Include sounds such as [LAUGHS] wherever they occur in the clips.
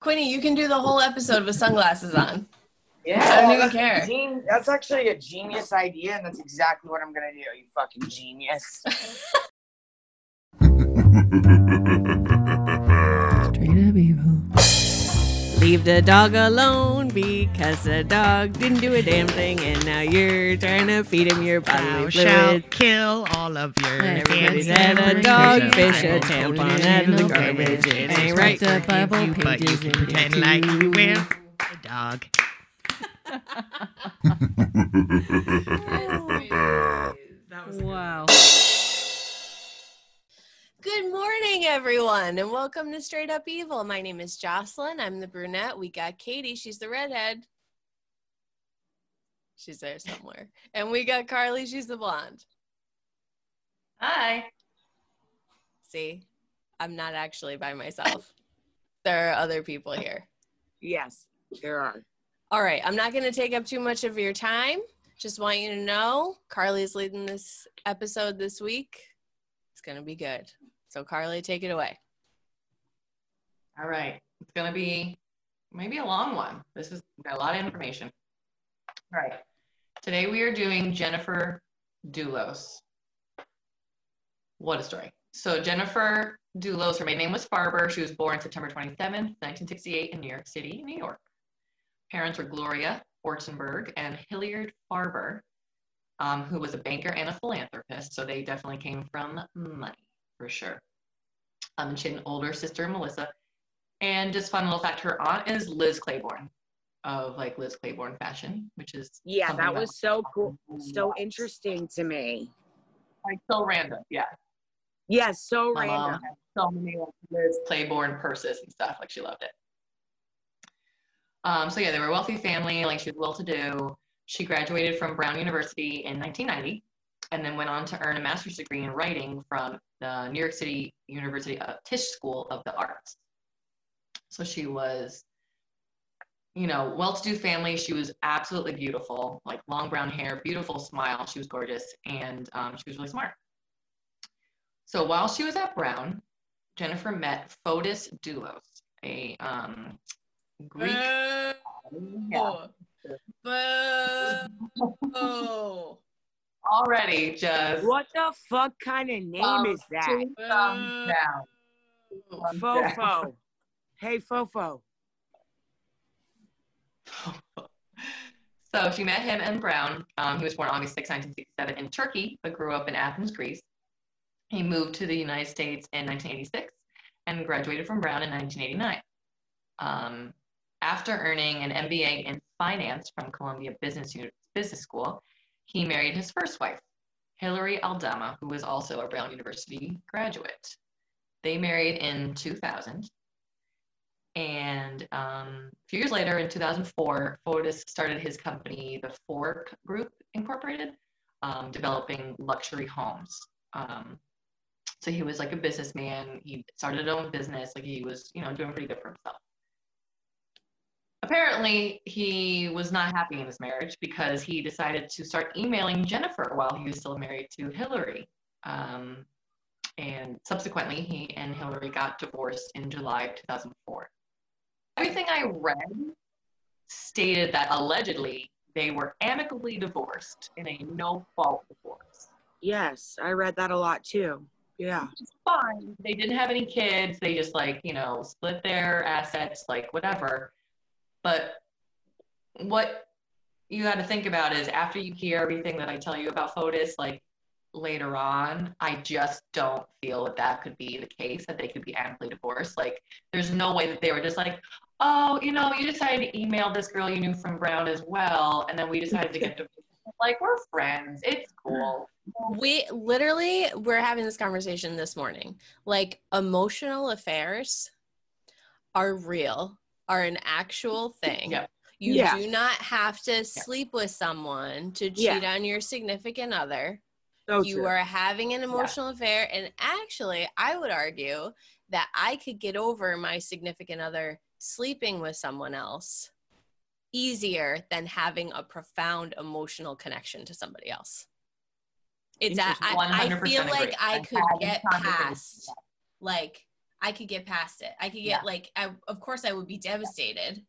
Quinny, you can do the whole episode with sunglasses on. Yeah, I don't even care. gen- that's actually a genius idea, and that's exactly what I'm gonna do. You fucking genius. [LAUGHS] Leave the dog alone because the dog didn't do a damn thing, and now you're trying to feed him your Thou bodily shalt fluid. kill all of your And everybody's had a dog, person fish, a tampon put out of in the garbage. bin. It It's ain't right right to to forgive Bible you, but you can and pretend get like to you will. A dog. [LAUGHS] [LAUGHS] Wow. Good morning, everyone, and welcome to Straight Up Evil. My name is Jocelyn. I'm the brunette. We got Katie. She's the redhead. She's there somewhere. And we got Carly. She's the blonde. Hi. See, I'm not actually by myself. There are other people here. yes, there are. All right, I'm not going to take up too much of your time. Just want you to know Carly's leading this episode this week. It's going to be good. So, Carly, take it away. All right. It's going to be maybe a long one. This is a lot of information. All right. Today we are doing Jennifer Dulos. What a story. So, Jennifer Dulos, her maiden name was Farber. She was born September 27, 1968, in New York City, New York. Parents were Gloria Ortenberg and Hilliard Farber, um, who was a banker and a philanthropist. So, they definitely came from money for sure. Um, she had an older sister, Melissa. And just fun little fact, her aunt is Liz Claiborne of like Liz Claiborne fashion, which is Yeah, that was so cool, so interesting to me. like so random. Yeah. Yes, so My random. so many like, Liz Claiborne purses and stuff. Like she loved it. Um, so yeah, they were a wealthy family, like she was well to do. She graduated from Brown University in 1990 and then went on to earn a master's degree in writing from the New York City University of Tisch School of the Arts. So she was, you know, well-to-do family. She was absolutely beautiful, like long brown hair, beautiful smile. She was gorgeous, and um, she was really smart. So while she was at Brown, Jennifer met Fotis Dulos, a um, Greek. Uh, Yeah. Oh. Already just What the fuck kind of name Um, is that? two thumbs down. Thumbs down. Fofo. Hey, Fofo. so she met him in Brown. Um, he was born August 6, 1967 in Turkey, but grew up in Athens, Greece. He moved to the United States in 1986 and graduated from Brown in 1989. Um, after earning an MBA in finance from Columbia Business, Business School, he married his first wife, Hilary Aldama, who was also a Brown University graduate. They married in 2000. And um, a few years later, in 2004, Fotis started his company, the Fore Group Incorporated, um, developing luxury homes. Um, so he was like a businessman. He started his own business. Like he was, you know, doing pretty good for himself. Apparently, he was not happy in his marriage because he decided to start emailing Jennifer while he was still married to Hillary. Um, and subsequently, he and Hillary got divorced in July of 2004. Everything I read stated that allegedly they were amicably divorced in a no fault divorce. Yes, I read that a lot too. Yeah. Which is fine. They didn't have any kids. They just like, you know, split their assets, like whatever. But what you got to think about is after you hear everything that I tell you about Fotis, like later on, I just don't feel that that could be the case, that they could be amicably divorced. Like, there's no way that they were just like, oh, you know, you decided to email this girl you knew from Brown as well, and then we decided to get divorced. [LAUGHS] Like, we're friends. It's cool. We literally we're having this conversation this morning. Like emotional affairs are real, are an actual thing. Yep. You Yeah. do not have to sleep with someone to cheat Yeah. on your significant other. So you true. are having an emotional affair and actually i would argue that i could get over my significant other sleeping with someone else easier than having a profound emotional connection to somebody else it's a, I, I 100% feel like agree. i I've could get past like I could get past it. I could get Yeah. like, I, of course, I would be devastated,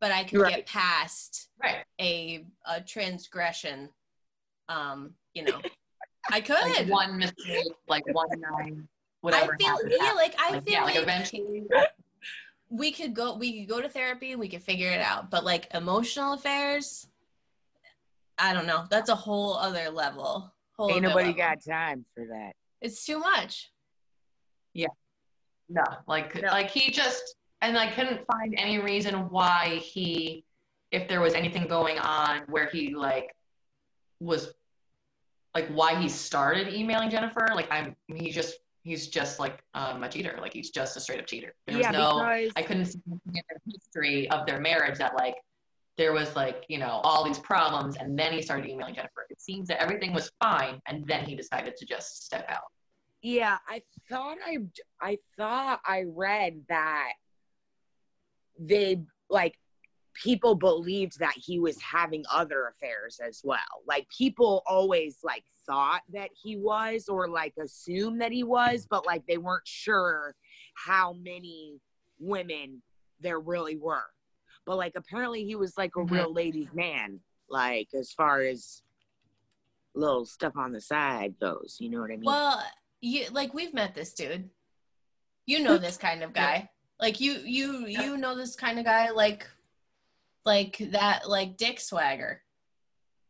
but I could Right. get past Right. a a transgression. Um, you know, [LAUGHS] I Like could. one mistake, like one nine, whatever. I feel yeah, happened. like I Like, feel yeah, like, like eventually. we could go we could go to therapy, we could figure it out. But like emotional affairs, I don't know. That's a whole other level. Whole Ain't other nobody level. got time for that. It's too much. No, like No. like he just and I couldn't find any reason why he if there was anything going on where he like was like why he started emailing Jennifer. Like I'm he just he's just like um, a cheater. Like he's just a straight up cheater. There was yeah, no because I couldn't see anything in their history of their marriage that like there was like, you know, all these problems and then he started emailing Jennifer. It seems that everything was fine and then he decided to just step out. Yeah, I thought I I thought I read that they like people believed that he was having other affairs as well. Like people always like thought that he was or like assumed that he was, but like they weren't sure how many women there really were. But like apparently he was like a Mhm. real ladies man, like as far as little stuff on the side goes, you know what I mean? Well, you like we've met this dude. You know this kind of guy. Like you you you know this kind of guy like like that like dick swagger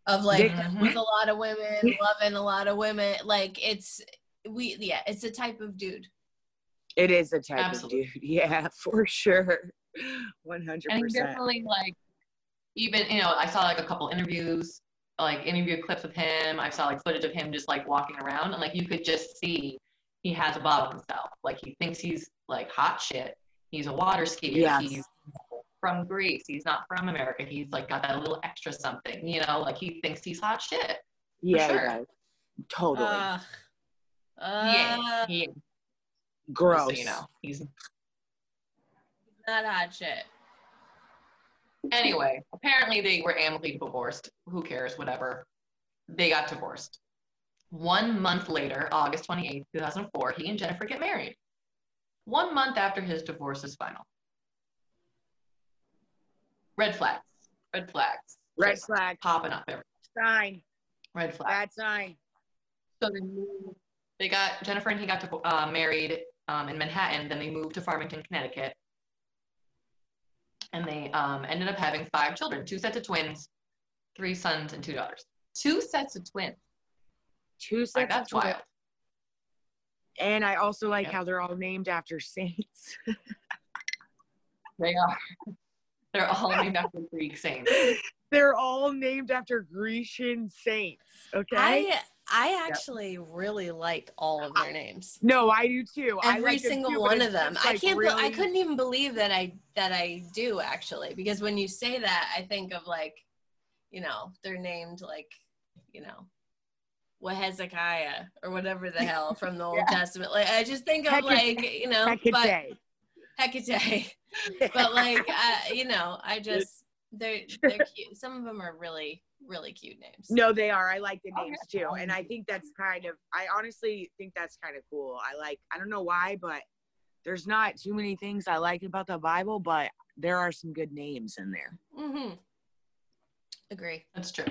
of like Dick- Mhm. with a lot of women, loving a lot of women. Like it's we yeah, it's a type of dude. It is a type Absolutely. of dude. [LAUGHS] Yeah, for sure. 100%. And he definitely like even you know, I saw like a couple interviews, like interview clips of him. I saw like footage of him just like walking around and like you could just see he has a bottle himself. Like he thinks he's like hot shit. He's a water skier. Yes. He's from Greece. He's not from America. He's like got that little extra something, you know, like he thinks he's hot shit. yeah, he sure. does. Totally. Ugh. yeah. Uh, He is, Gross. so, you know, he's not hot shit. Anyway, apparently they were amicably divorced. Who cares? Whatever. They got divorced. One month later, August 28, 2004, he and Jennifer get married. One month after his divorce is final. Red flags. Red flags. Red Just flag. Popping up everywhere. Sign. Red flag. Bad sign. So they got Jennifer and he got to, uh, married um, in Manhattan. Then they moved to Farmington, Connecticut, and they um, ended up having five children: two sets of twins, three sons and two daughters. Two sets of twins. Two sets Like that's of twins. wild. And I also like Yeah. how they're all named after saints. They are. They're all named after Greek saints. [LAUGHS] they're all named after Grecian saints. Okay. I I actually really like all of their names. no, I do too. I Every like single too, one of them. just, I like, can't. be- I couldn't even believe that I that I do actually because when you say that, I think of like, you know, they're named like, you know, what Hezekiah or whatever the hell from the [LAUGHS] Old Testament. Like I just think of Hecate- like, you know, but Hecate. [LAUGHS] Hecate. but like, uh, you know, I just they're they're cute. Some of them are really really cute names. No, they are. I like the Oh, names yeah. too. And I think that's kind of, I honestly think that's kind of cool. I like, I don't know why, but there's not too many things I like about the Bible, but there are some good names in there. Mm-hmm. Agree. That's true.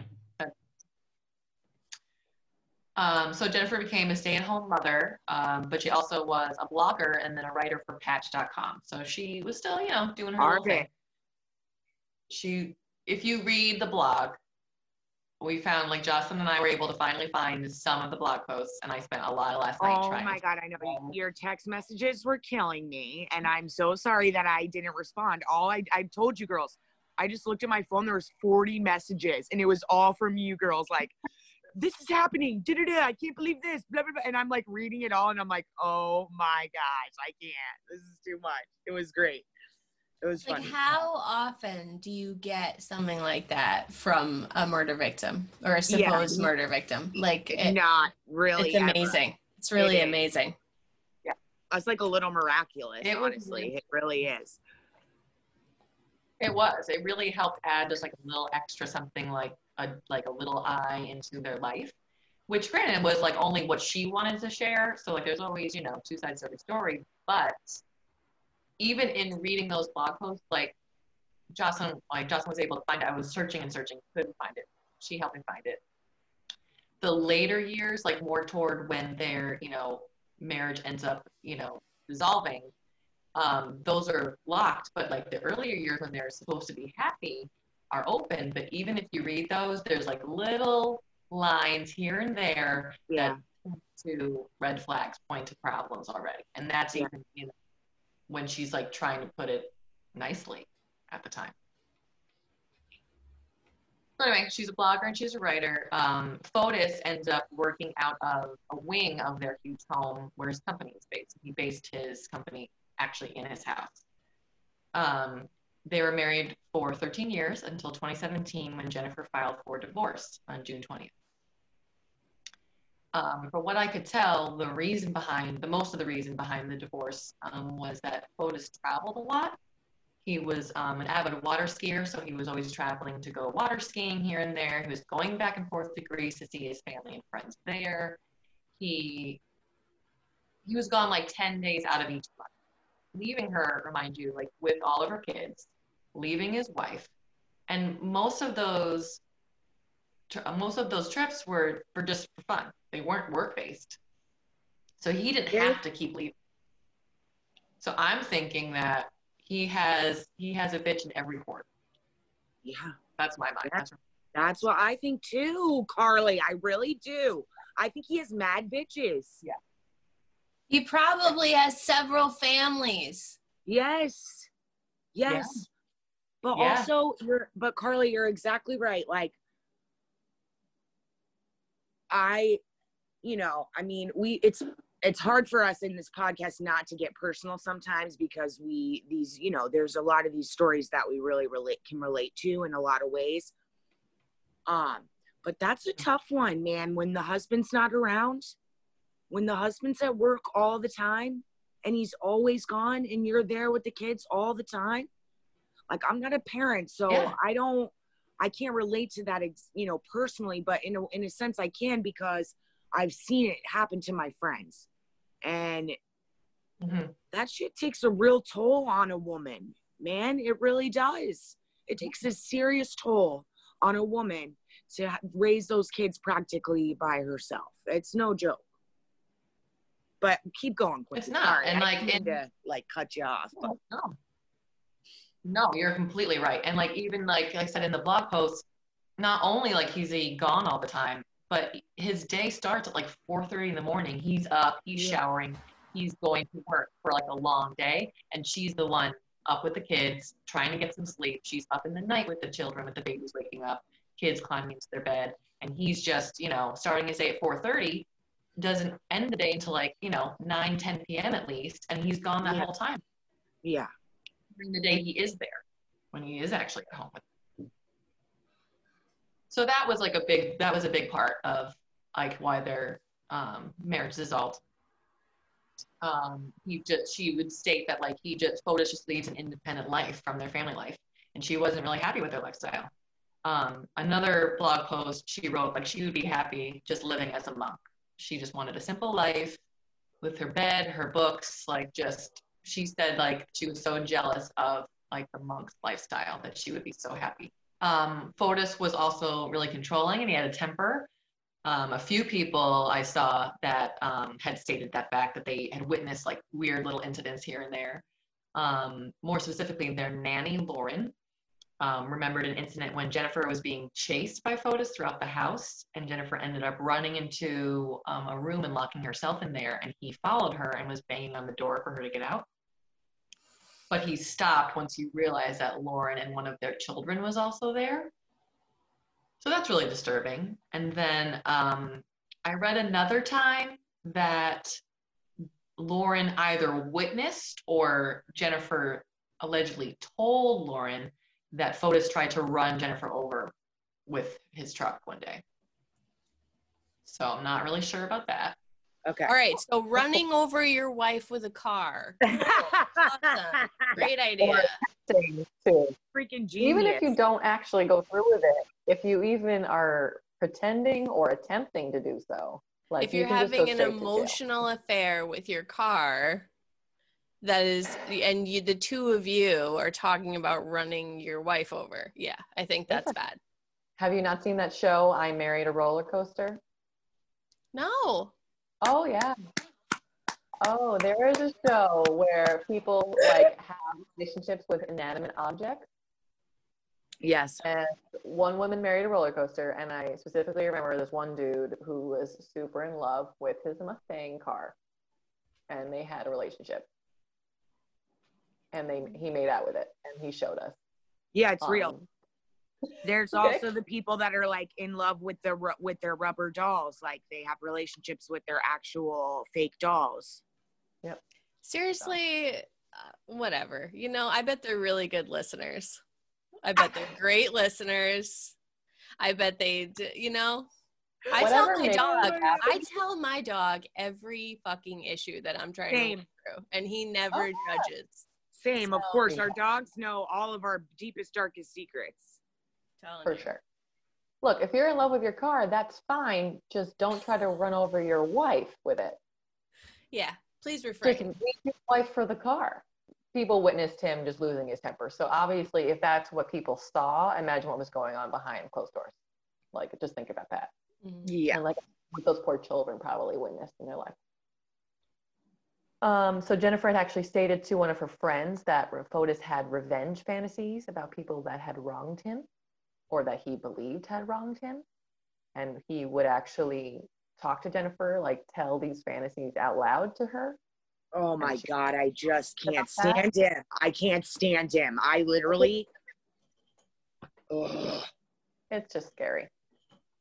Um, so Jennifer became a stay-at-home mother, um, but she also was a blogger and then a writer for Patch.com. So she was still, you know, doing her Okay. thing. She, if you read the blog, we found like Jocelyn and I were able to finally find some of the blog posts, and I spent a lot of last night Oh trying. my God, I know your text messages were killing me. And I'm so sorry that I didn't respond. All I, I told you girls, I just looked at my phone, there was 40 messages and it was all from you girls. Like, this is happening. Da-da-da, I can't believe this. Blah, blah, blah. And I'm like reading it all and I'm like, oh my gosh, I can't. This is too much. It was great. It was Like, funny. how often do you get something like that from a murder victim or a Yeah. supposed murder victim? Like, it, Not really. it's ever. amazing. It's really It is. amazing. It's like a little miraculous, It was honestly. It really is. It was. It really helped add just like a little extra something like a like a little eye into their life, which granted was like only what she wanted to share. So like there's always you know two sides to every story, but even in reading those blog posts, like Jocelyn, like Jocelyn was able to find it. I was searching and searching, couldn't find it. She helped me find it. The later years, like more toward when their, you know, marriage ends up, you know, dissolving, um, those are locked. But like the earlier years when they're supposed to be happy are open. But even if you read those, there's like little lines here and there Yeah. that point to red flags, point to problems already. And that's Yeah. even, you know, when she's like trying to put it nicely at the time. Anyway, she's a blogger and she's a writer. Um, Fotis ends up working out of a wing of their huge home where his company is based. He based his company actually in his house. Um, they were married for 13 years until 2017 when Jennifer filed for divorce on June 20th. Um, from what I could tell, the reason behind, the most of the reason behind the divorce um, was that Fotis traveled a lot. He was um, an avid water skier, so he was always traveling to go water skiing here and there. He was going back and forth to Greece to see his family and friends there. He he was gone like 10 days out of each month, leaving her, remind you, like with all of her kids, leaving his wife. And most of those most of those trips were, for just for fun. They weren't work based. So he didn't Yeah. have to keep leaving. So I'm thinking that he has he has a bitch in every corner. Yeah. That's my mind. That's That's what I think too, Carly. I really do. I think he has mad bitches. Yeah. He probably has several families. Yes. Yes. But Yeah. also you're but Carly, you're exactly right. Like I, you know, I mean, we it's it's hard for us in this podcast not to get personal sometimes because we these, you know, there's a lot of these stories that we really relate can relate to in a lot of ways. Um, but that's a tough one, man, when the husband's not around, when the husband's at work all the time and he's always gone and you're there with the kids all the time like i'm not a parent so Yeah. i don't i can't relate to that you know personally but in a, in a sense i can because i've seen it happen to my friends and Mhm. that shit takes a real toll on a woman man it really does it takes a serious toll on a woman to raise those kids practically by herself it's no joke but keep going Quincy. It's not, Sorry, and, I like, and- to like cut you off but No. No, you're completely right. And like even like I said in the blog post, not only like he's a gone all the time, but his day starts at like 4:30 in the morning. He's up, he's Yeah. showering, he's going to work for like a long day, and she's the one up with the kids, trying to get some sleep. She's up in the night with the children, with the babies waking up, kids climbing into their bed, and he's just, you know, starting his day at 4:30, doesn't end the day until like, you know, 9, 10 p.m. at least, and he's gone that Yeah. whole time yeah during the day he is there when he is actually at home with so that was like a big that was a big part of like why their um, marriage dissolved um, he just she would state that like he just Fotis just leads an independent life from their family life and she wasn't really happy with their lifestyle. Um, another blog post she wrote like she would be happy just living as a monk. She just wanted a simple life with her bed her books like just she said like she was so jealous of like the monk's lifestyle that she would be so happy. Um, Fotis was also really controlling and he had a temper. Um, a few people I saw that um, had stated that fact that they had witnessed like weird little incidents here and there. Um, more specifically, their nanny Lauren um, remembered an incident when Jennifer was being chased by Fotis throughout the house, and Jennifer ended up running into um, a room and locking herself in there, and he followed her and was banging on the door for her to get out but he stopped once he realized that Lauren and one of their children was also there. So that's really disturbing. And then um, I read another time that Lauren either witnessed or Jennifer allegedly told Lauren that Fotis tried to run Jennifer over with his truck one day. So I'm not really sure about that. okay All right, so running over your wife with a car. [LAUGHS] Awesome. Great [LAUGHS] idea. too. freaking genius Even if you don't actually go through with it, if you even are pretending or attempting to do so, like if you you're go having an straight to jail. emotional affair with your car, that is and you the two of you are talking about running your wife over yeah i think that's bad Have you not seen that show, I Married a Roller Coaster? no Oh yeah. Oh, there is a show where people like have relationships with inanimate objects. Yes. And one woman married a roller coaster, and I specifically remember this one dude who was super in love with his Mustang car, and they had a relationship. And they he made out with it, and he showed us. Yeah, it's real. Um, There's [LAUGHS] okay. also the people that are like in love with the with their rubber dolls, like they have relationships with their actual fake dolls. Seriously uh, whatever you know i bet they're really good listeners i bet they're [LAUGHS] great listeners i bet they d- you know I tell my dog. I tell my dog every fucking issue that I'm trying to Same. work through, and he never Oh, judges. Same, of So- course. Our dogs know all of our deepest, darkest secrets. Telling for you. sure. Look, if you're in love with your car, that's fine. Just don't try to run over your wife with it. Yeah, please Just refrain. leave wife for the car. People witnessed him just losing his temper. So obviously, if that's what people saw, imagine what was going on behind closed doors. Like, just think about that. Mhm. Yeah. And like what those poor children probably witnessed in their life. Um, so Jennifer had actually stated to one of her friends that Fotis had revenge fantasies about people that had wronged him or that he believed had wronged him. And he would actually talk to Jennifer, like tell these fantasies out loud to her. Oh my God, I just can't stand him. I can't stand him. I literally. Ugh. [LAUGHS] It's just scary.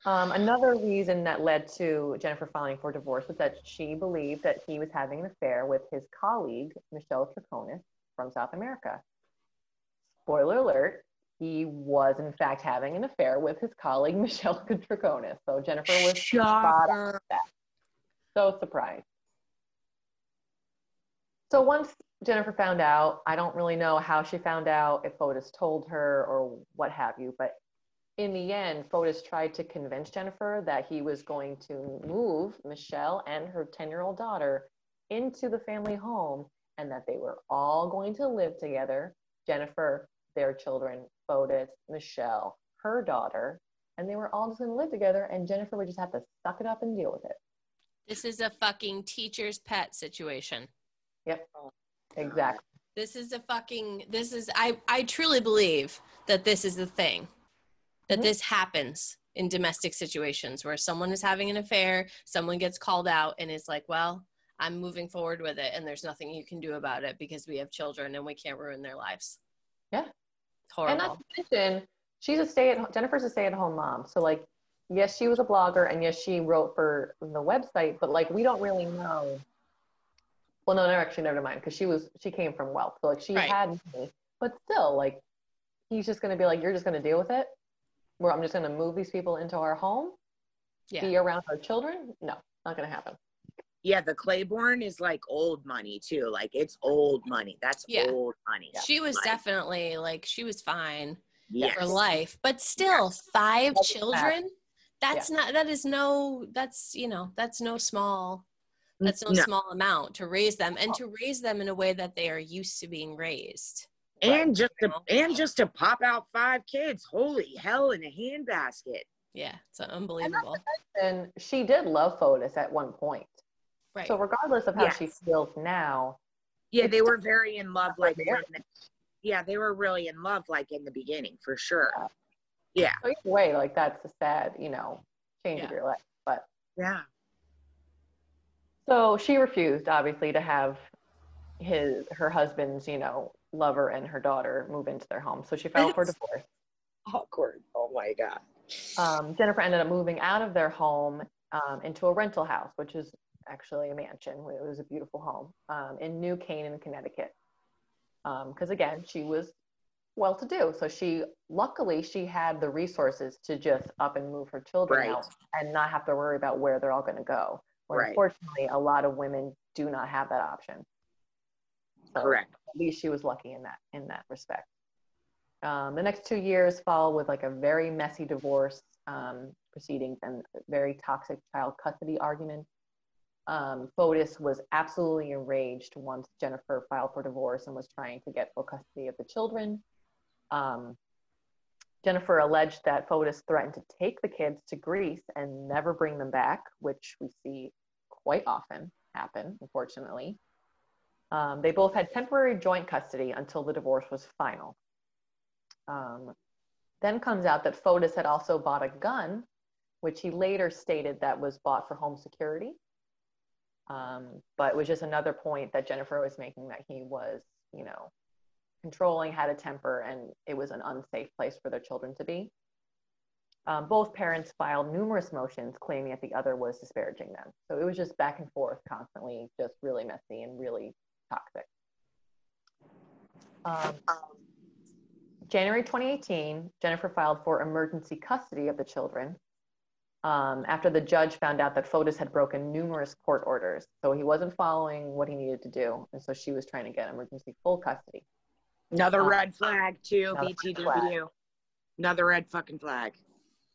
Um, another reason that led to Jennifer filing for divorce was that she believed that he was having an affair with his colleague, Michelle Troconis from South America. Spoiler alert, he was in fact having an affair with his colleague, [LAUGHS] Michelle Troconis. So Jennifer was spot on. Shocker. so surprised. So once Jennifer found out, I don't really know how she found out, if Fotis told her or what have you, but in the end, Fotis tried to convince Jennifer that he was going to move Michelle and her 10 year old daughter into the family home and that they were all going to live together. Jennifer, their children, Fotis, Michelle, her daughter, and they were all just going to live together and Jennifer would just have to suck it up and deal with it. This is a fucking teacher's pet situation. Yep. Exactly. This is a fucking this is I I truly believe that this is the thing. That Mhm. this happens in domestic situations where someone is having an affair, someone gets called out and is like, "Well, I'm moving forward with it and there's nothing you can do about it because we have children and we can't ruin their lives." It's And horrible. not to mention, she's a stay at Jennifer's a stay at home mom. So like, yes, she was a blogger and yes, she wrote for the website, but like we don't really know. Well, no, no, actually, never mind, because she was she came from wealth, so like she Right. had money, but still, like, he's just gonna be like, you're just gonna deal with it. Where I'm just gonna move these people into our home, Yeah. be around our children. No, not gonna happen. Yeah, the Claiborne is like old money too. Like it's old money. That's Yeah. old money. She was Like, definitely like she was fine yes. for life, but still five Doesn't children. That's not that is no that's you know, that's no small that's no, No. small amount to raise them and oh. to raise them in a way that they are used to being raised. and just to and just to pop out five kids. Holy hell in a handbasket. Yeah, it's unbelievable. And she did love Fotis at one point. Right. So regardless of how she feels now, Yeah, they were very in love. Like when- yeah, they were really in love. Like in the beginning, for sure. Yeah, so either way, like that's a sad, you know, change of your life. But yeah. So she refused, obviously, to have his her husband's, you know, lover and her daughter move into their home. So she filed for divorce. Awkward. Oh my god. Um, Jennifer ended up moving out of their home um, into a rental house, which is actually a mansion. It was a beautiful home um, in New Canaan, Connecticut. Because again, she was well-to-do, so she luckily she had the resources to just up and move her children Right. out and not have to worry about where they're all going to go. Where Right. unfortunately, a lot of women do not have that option. So Correct. At least she was lucky in that in that respect. Um, the next two years followed with like a very messy divorce um, proceedings and very toxic child custody argument. Um, was absolutely enraged once Jennifer filed for divorce and was trying to get full custody of the children. Um, Jennifer alleged that Fotis threatened to take the kids to Greece and never bring them back, which we see quite often happen, unfortunately. Um, they both had temporary joint custody until the divorce was final. Um, then comes out that Fotis had also bought a gun, which he later stated that was bought for home security. Um, but it was just another point that Jennifer was making that he was, you know, controlling, had a temper, and it was an unsafe place for their children to be. Um, both parents filed numerous motions claiming that the other was disparaging them. So it was just back and forth constantly, just really messy and really toxic. Um, January 2018, Jennifer filed for emergency custody of the children um, after the judge found out that Fotis had broken numerous court orders. So he wasn't following what he needed to do. And so she was trying to get emergency full custody. Another Um, red flag too, another BTW. Another red fucking flag.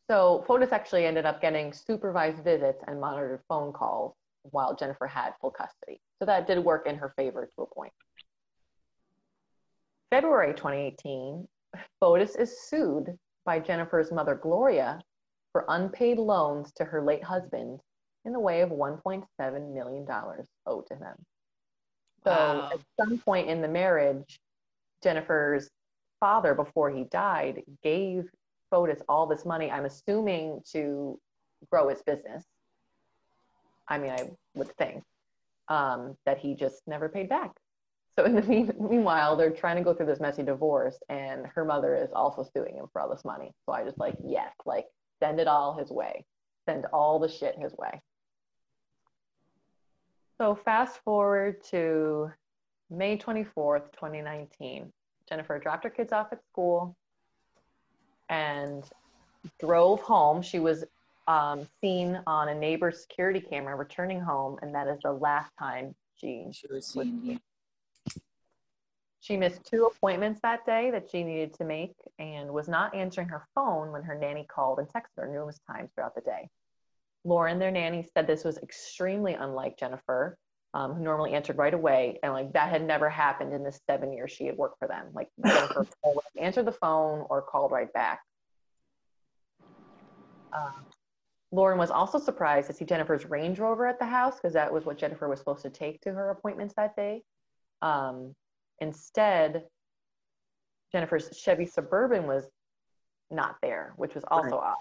So Fotis actually ended up getting supervised visits and monitored phone calls while Jennifer had full custody. So that did work in her favor to a point. February 2018, Fotis is sued by Jennifer's mother, Gloria, for unpaid loans to her late husband in the way of $1.7 million owed to him. So Wow. at some point in the marriage, Jennifer's father, before he died, gave Fotis all this money, I'm assuming to grow his business. I mean, I would think um, that he just never paid back. So in the mean- meanwhile, they're trying to go through this messy divorce, and her mother is also suing him for all this money. So I just like, yes, like send it all his way, send all the shit his way. So fast forward to May 24th, 2019. Jennifer dropped her kids off at school and drove home. She was um, seen on a neighbor's security camera returning home, and that is the last time she She was seeing you. She missed two appointments that day that she needed to make and was not answering her phone when her nanny called and texted her numerous times throughout the day. Lauren, their nanny, said this was extremely unlike Jennifer, um, who normally answered right away. And like that had never happened in the seven years she had worked for them. Like [LAUGHS] Jennifer always answered the phone or called right back. Um, Lauren was also surprised to see Jennifer's Range Rover at the house because that was what Jennifer was supposed to take to her appointments that day. Um, instead, Jennifer's Chevy Suburban was not there, which was also odd.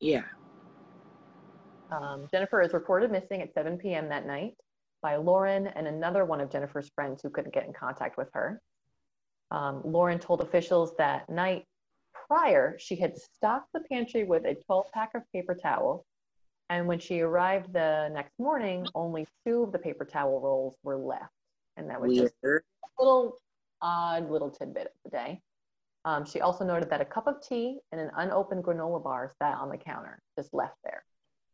Yeah. Um, Jennifer is reported missing at 7 p.m. that night by Lauren and another one of Jennifer's friends who couldn't get in contact with her. Um, Lauren told officials that night prior, she had stocked the pantry with a 12 pack of paper towels. And when she arrived the next morning, only two of the paper towel rolls were left. And that was just a little odd little tidbit of the day. Um, she also noted that a cup of tea and an unopened granola bar sat on the counter, just left there.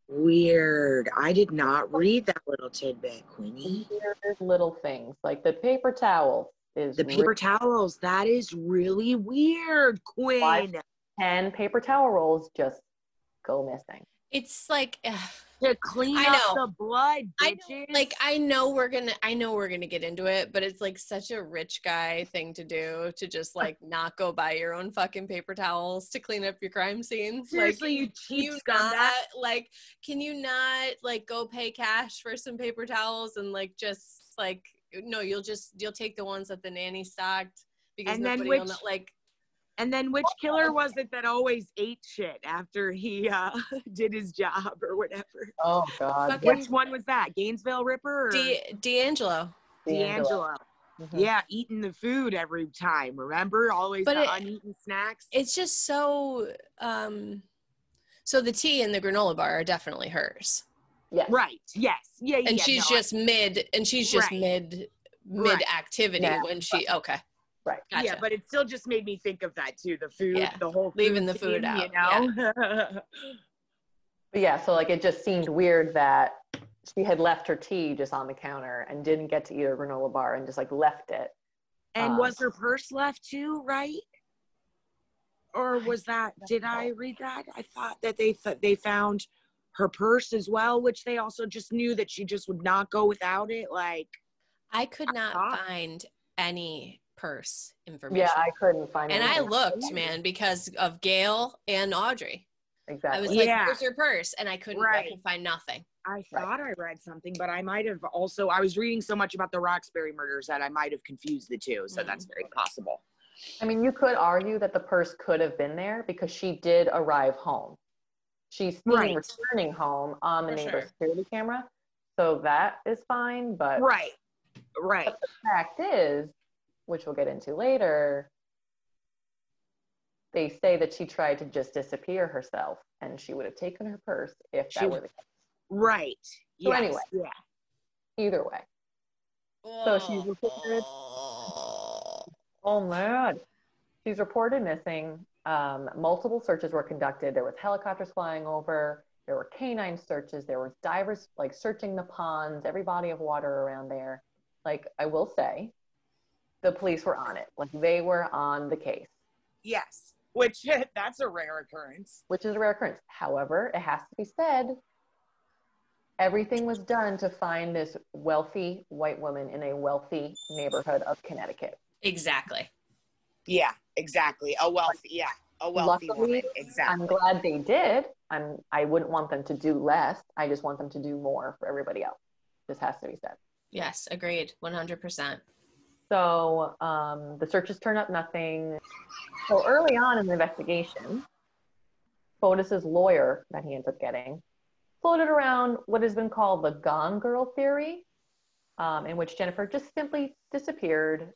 Weird. I did not read that little tidbit, Queenie. Weird little things like the paper towel is The paper towels. That is really weird, Why? Quinn. 10 paper towel rolls just go missing. It's like ugh, To clean I up know. the blood, I bitches. know, like I know we're gonna I know we're gonna get into it, but it's like such a rich guy thing to do to just like not go buy your own fucking paper towels to clean up your crime scenes. Seriously, like, you cheap you scumbag. not like can you not like go pay cash for some paper towels and like just like no you'll just you'll take the ones that the nanny stocked because And then nobody will which- know like And then which killer was it that always ate shit after he uh, [LAUGHS] did his job or whatever? Oh, God. Fucking- Which one was that? Gainesville Ripper or D- DeAngelo. DeAngelo? Mhm. Yeah, eating the food every time. Remember, always But the it- uneaten snacks. It's just so um so the tea and the granola bar are definitely hers. Yeah. right. Yes. Yeah. and yeah, she's no, just mid and she's just Right. mid mid Right. activity Yeah. when she okay Right. I- Yeah, but it still just made me think of that too. The food, Yeah, the whole leaving the food scene, out, You know. [LAUGHS] But yeah, so like it just seemed weird that she had left her tea just on the counter and didn't get to eat her granola bar and just like left it. and Um, was her purse left too? Right. Or was that? Did I read that? I thought that they th- they found her purse as well, which they also just knew that she just would not go without it. Like, I could not thought- find any purse information. Yeah, I couldn't find it. and I looked, man, because of Gail and Audrey. Exactly. I was like, Yeah. "Where's your purse?" And I couldn't. I Right. could find nothing. I Right. thought I read something, but I might have also, I was reading so much about the Roxbury murders that I might have confused the two. So Mm. that's very possible. I mean, you could argue that the purse could have been there because she did arrive home. She's seen Right. returning home on the For neighbor's sure. security camera. So that is fine. But Right. Right. But the fact is, which we'll get into later, they say that she tried to just disappear herself and she would have taken her purse if She- that were the case. Right. So Yes. anyway. Yeah. Either way. So she's reported- Oh man. She's reported missing. Um, multiple searches were conducted. There was helicopters flying over. There were canine searches. There was divers like searching the ponds, every body of water around there. Like I will say, the police were on it. Like they were on the case, Yes. Which [LAUGHS] that's a rare occurrence. which is a rare occurrence. However, it has to be said, everything was done to find this wealthy white woman in a wealthy neighborhood of Connecticut. Exactly. Yeah. Exactly. A wealthy. Yeah. A wealthy Luckily, woman. Exactly. I'm glad they did. I'm I wouldn't want them to do less. I just want them to do more for everybody else. This has to be said. Yes, agreed. One hundred percent. So um, the searches turn up nothing. So early on in the investigation, Fotis's lawyer that he ends up getting floated around what has been called the Gone Girl theory, um, in which Jennifer just simply disappeared.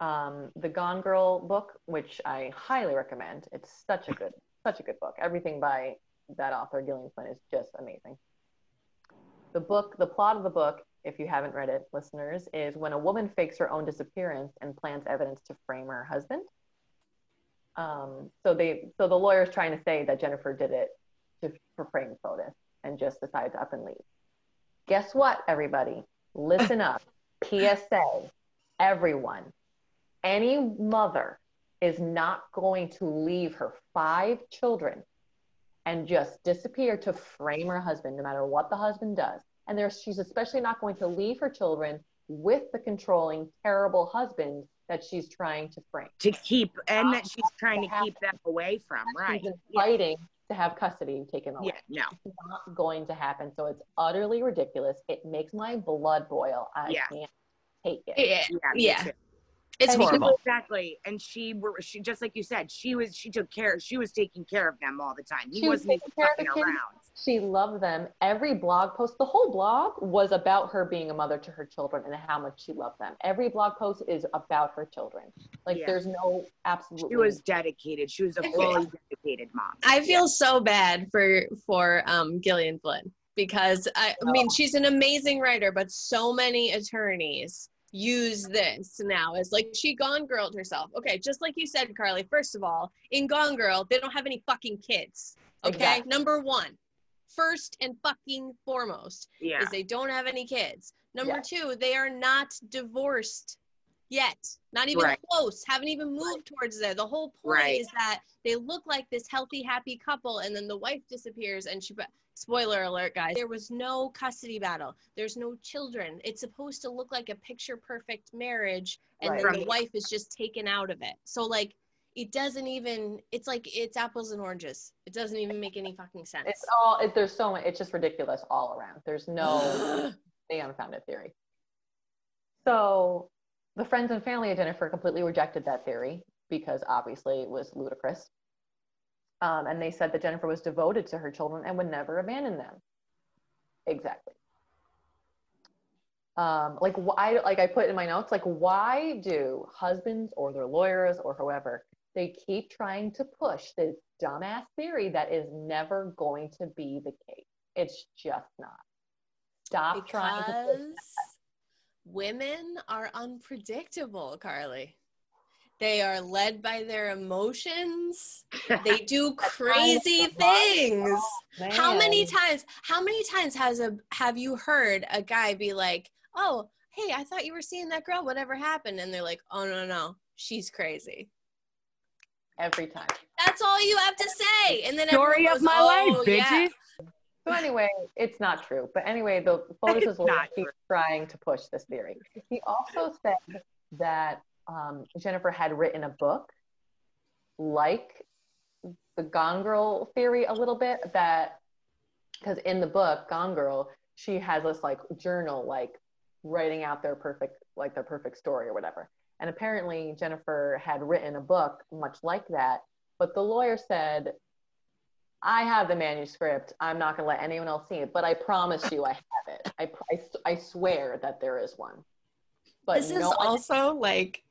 Um, the Gone Girl book, which I highly recommend. It's such a good, such a good book. Everything by that author, Gillian Flynn, is just amazing. The book, the plot of the book, if you haven't read it, listeners, is when a woman fakes her own disappearance and plants evidence to frame her husband. Um, so they, so the lawyer is trying to say that Jennifer did it to for frame Fotis and just decided to up and leave. Guess what, everybody? Listen up. [LAUGHS] PSA, everyone, any mother is not going to leave her five children and just disappear to frame her husband, no matter what the husband does. And there's, she's especially not going to leave her children with the controlling, terrible husband that she's trying to frame. To keep and that um, she's trying to happen. keep them away from. Right. She's Yeah. fighting to have custody taken away. Yeah. No. It's not going to happen. So it's utterly ridiculous. It makes my blood boil. I Yeah. can't take it. Yeah, Yeah. yeah. it's And horrible. Exactly. And she were she just like you said, she was she took care she was taking care of them all the time. He She was wasn't even care of fucking the kids. around. She loved them. Every blog post, the whole blog was about her being a mother to her children and how much she loved them. Every blog post is about her children. Like Yeah. there's no absolutely. She was dedicated. She was a fully dedicated mom. I feel so bad for for um, Gillian Flynn because I, I mean she's an amazing writer, but so many attorneys use this now as like she gone girled herself. Okay, just like you said, Carly. First of all, in Gone Girl, they don't have any fucking kids. Okay, Exactly. number one, first and fucking foremost Yeah. is they don't have any kids. Number two, they are not divorced yet. Not even Right. close. Haven't even moved towards there. The whole point Right. is that they look like this healthy, happy couple, and then the wife disappears, and she. Spoiler alert, guys. There was no custody battle. There's no children. It's supposed to look like a picture perfect marriage, and then the wife is just taken out of it. So like, it doesn't even. It's like it's apples and oranges. It doesn't even make any fucking sense. It's all. It, there's so much. It's just ridiculous all around. There's no [GASPS] the unfounded theory. So the friends and family of Jennifer completely rejected that theory because obviously it was ludicrous. Um, and they said that Jennifer was devoted to her children and would never abandon them. Exactly. Um, like why? Like I put in my notes, like why do husbands or their lawyers or whoever they keep trying to push this dumbass theory that is never going to be the case? It's just not. Stop trying to because women are unpredictable, Carly. They are led by their emotions. [LAUGHS] They do crazy things. How many times? How many times has a have you heard a guy be like, "Oh, hey, I thought you were seeing that girl. Whatever happened?" And they're like, "Oh no, no, she's crazy." Every time. That's all you have to say. And then Story everyone of my "Oh, life, yeah." bitches. So anyway, it's not true. But anyway, the Fotis It's lawyer not keeps trying to push this theory. He also said that um, Jennifer had written a book, like the Gone Girl theory, a little bit. That because in the book Gone Girl, she has this like journal, like writing out their perfect, like their perfect story or whatever. And apparently Jennifer had written a book much like that. But the lawyer said I have the manuscript. I'm not going to let anyone else see it, but I promise you I [LAUGHS] have it. I, I, I swear that there is one. But this is no one- also like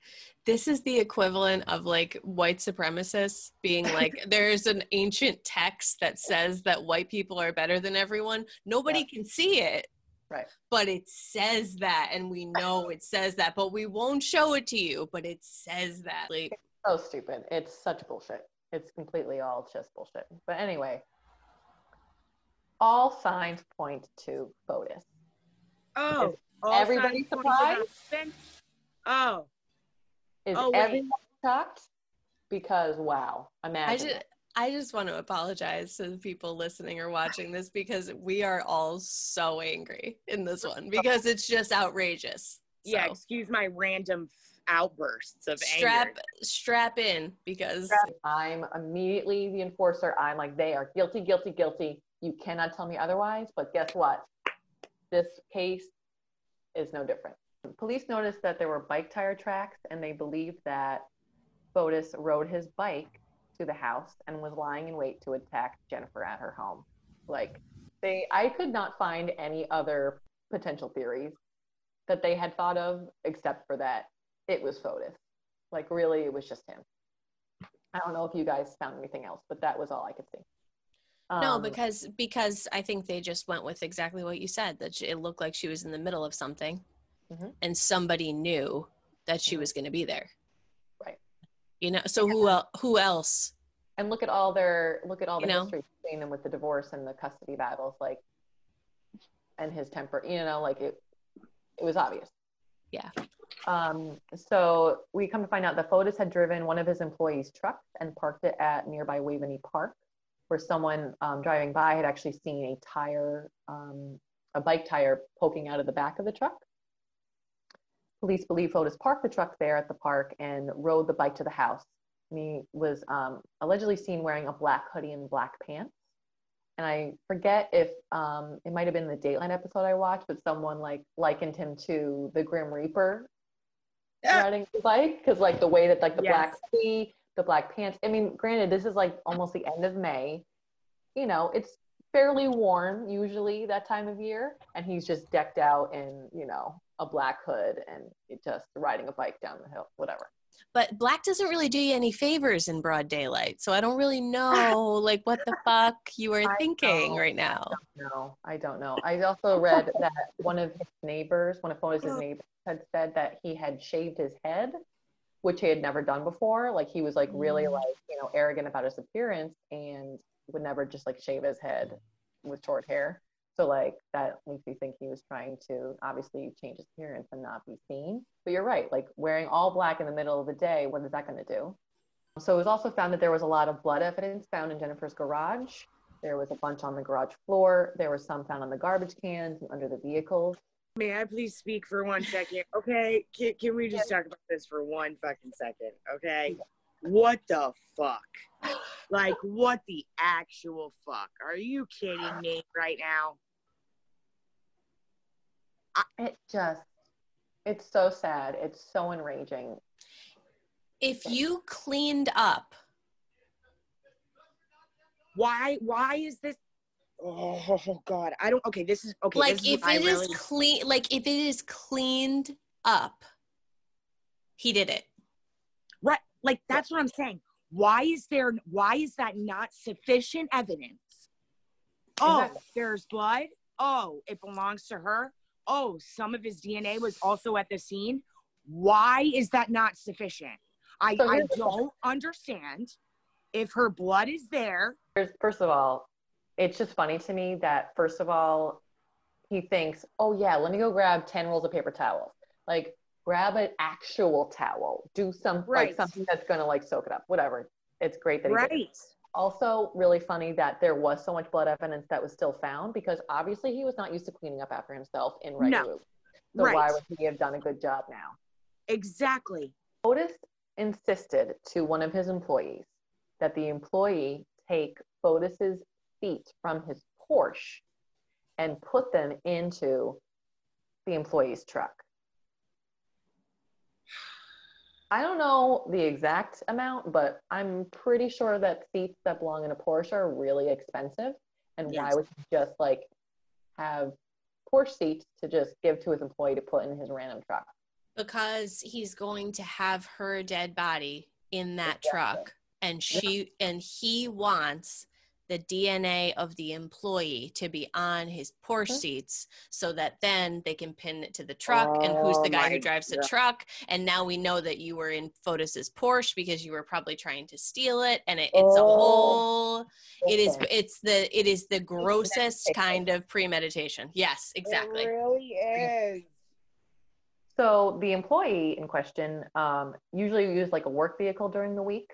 this is the equivalent of like white supremacists being like [LAUGHS] there's an ancient text that says that white people are better than everyone nobody can see it Right. but it says that and we know it says that but we won't show it to you but it says that like so stupid. It's such bullshit. It's completely all just bullshit. But anyway, all signs point to Fotis. Oh, Is everybody signs point to surprised? Oh, Is Oh, everyone shocked? Because wow, i imagine. just i just want to apologize to the people listening or watching this because we are all so angry in this one because it's just outrageous yeah. Excuse my random outbursts of strap anger. strap in because I'm immediately the enforcer. I'm like, they are guilty, guilty, guilty. You cannot tell me otherwise. But guess what? This case is no different. Police noticed that there were bike tire tracks, and they believed that Fotis rode his bike to the house and was lying in wait to attack Jennifer at her home. Like, they, I could not find any other potential theories that they had thought of except for that it was Fotis. Like, really, it was just him. I don't know if you guys found anything else, but that was all I could see. no Um, because because i think they just went with exactly what you said that it looked like she was in the middle of something Mhm. and somebody knew that she Mhm. was going to be there. You know so who el- who else and look at all their look at all the You know? history between them with the divorce and the custody battles, like, and his temper. You know, like it. It was obvious. Yeah. Um, so we come to find out that Fotis had driven one of his employees' trucks and parked it at nearby Waveney Park, where someone um, driving by had actually seen a tire, um, a bike tire poking out of the back of the truck. Police believe Fotis parked the truck there at the park and rode the bike to the house. And he was um, allegedly seen wearing a black hoodie and black pants. And I forget if um, it might have been the Dateline episode I watched, but someone like likened him to the Grim Reaper Yeah. riding the bike because like the way that like the black Yes. hoodie, the black pants. I mean, granted, this is like almost the end of May. You know, it's fairly warm usually that time of year, and he's just decked out in you know a black hood and just riding a bike down the hill, whatever. but black doesn't really do you any favors in broad daylight so i don't really [LAUGHS] know like what the fuck you were I thinking right now No, I don't know. I also read that one of his neighbors, one of Fotis' oh. neighbors, had said that he had shaved his head, which he had never done before. Like he was like really mm. like you know arrogant about his appearance and would never just like shave his head with short hair. So like that makes me think he was trying to obviously change his appearance and not be seen. But you're right, like wearing all black in the middle of the day, what is that going to do? So it was also found that there was a lot of blood evidence found in Jennifer's garage. There was a bunch on the garage floor. There was some found on the garbage cans and under the vehicles. May I please speak for one second? Okay, can, can we just talk about this for one fucking second? Okay, what the fuck? Like, what the actual fuck? Are you kidding me right now? It just, it's so sad. It's so enraging. if you cleaned up Why? Why is this? Oh God, I don't. Okay, this is okay. like this is if what I it is really- clean like if it is cleaned up he did it Right. Like that's what I'm saying. Why is there why is that not sufficient evidence? Oh, Exactly. there's blood. Oh, it belongs to her. Oh, some of his DNA was also at the scene. Why is that not sufficient? I, So I don't understand. If her blood is there, first of all, it's just funny to me that, first of all, he thinks, oh, yeah, let me go grab 10 rolls of paper towels. Like, grab an actual towel. Do some, Right. like, something that's going to, like, soak it up. Whatever. It's great that he did right? Also, really funny that there was so much blood evidence that was still found because obviously he was not used to cleaning up after himself in Red No. So why would he have done a good job now? Exactly. Fotis insisted to one of his employees that the employee take Fotis's feet from his Porsche and put them into the employee's truck. I don't know the exact amount, but I'm pretty sure that seats that belong in a Porsche are really expensive. And why would he just like have Porsche seats to just give to his employee to put in his random truck? because he's going to have her dead body in that Exactly. truck and she and he wants the DNA of the employee to be on his Porsche Mhm. seats so that then they can pin it to the truck and who's Oh the guy my who drives the God. truck and now we know that you were in Fotis's Porsche because you were probably trying to steal it and it, it's a Oh. whole it is it's the it is the grossest kind of premeditation yes exactly It really is. So the employee in question um, usually used like a work vehicle during the week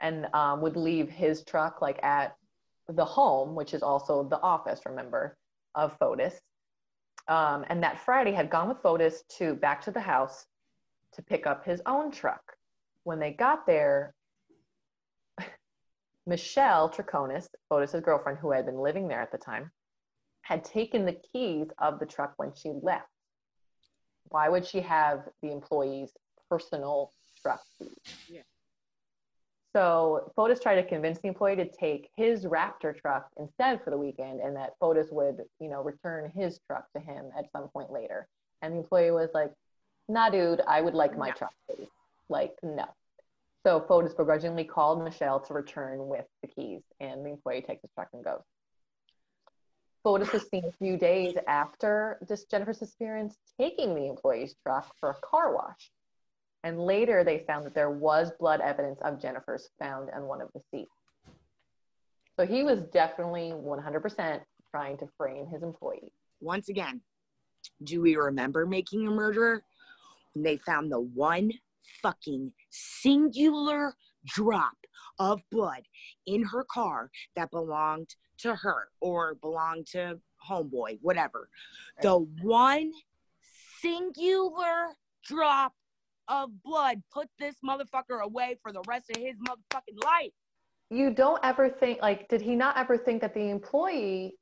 and um, would leave his truck like at the home, which is also the office, remember, of Fotis. Um, and that Friday had gone with Fotis to back to the house to pick up his own truck. When they got there, [LAUGHS] Michelle Troconis, Fotis's girlfriend, who had been living there at the time, had taken the keys of the truck when she left. Why would she have the employee's personal truck keys? Yeah. So Fotis tried to convince the employee to take his Raptor truck instead for the weekend, and that Fotis would, you know, return his truck to him at some point later. And the employee was like, "Nah, dude, I would like my No. truck, please." Like, no. So Fotis begrudgingly called Michelle to return with the keys, and the employee takes his truck and goes. Fotis was seen a few days after this Jennifer's disappearance taking the employee's truck for a car wash. And later they found that there was blood evidence of Jennifer's found on one of the seats. So he was definitely 100% trying to frame his employee. Once again, do we remember making a murderer? When they found the one fucking singular drop of blood in her car that belonged to her or belonged to homeboy, whatever. The one singular drop of blood put this motherfucker away for the rest of his motherfucking life. You don't ever think, like, did he not ever think that the employee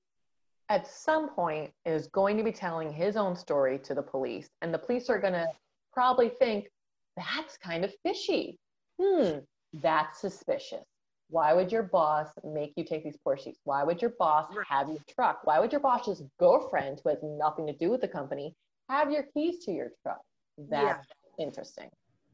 at some point is going to be telling his own story to the police? And the police are going to probably think, that's kind of fishy. Hmm, that's suspicious. Why would your boss make you take these Porsches? Why would your boss have your truck? Why would your boss's girlfriend, who has nothing to do with the company, have your keys to your truck? That's interesting.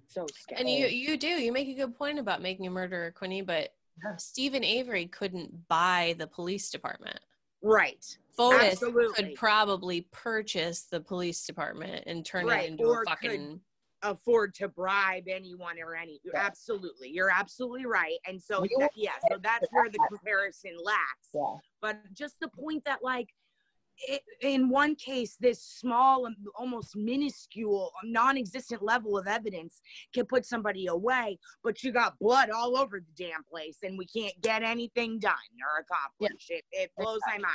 So scary. And you you do you make a good point about making a murderer, Quinny, but Yeah. Steven Avery couldn't buy the police department. right. Fotis Absolutely. could probably purchase the police department and turn Right, it into or a could- fucking afford to bribe anyone or any Yeah. absolutely you're absolutely right and so You- yeah so that's where the comparison lacks Yeah. but just the point that like it, in one case this small um, almost minuscule non-existent level of evidence can put somebody away but you got blood all over the damn place and we can't get anything done or accomplished. It, it blows my mind.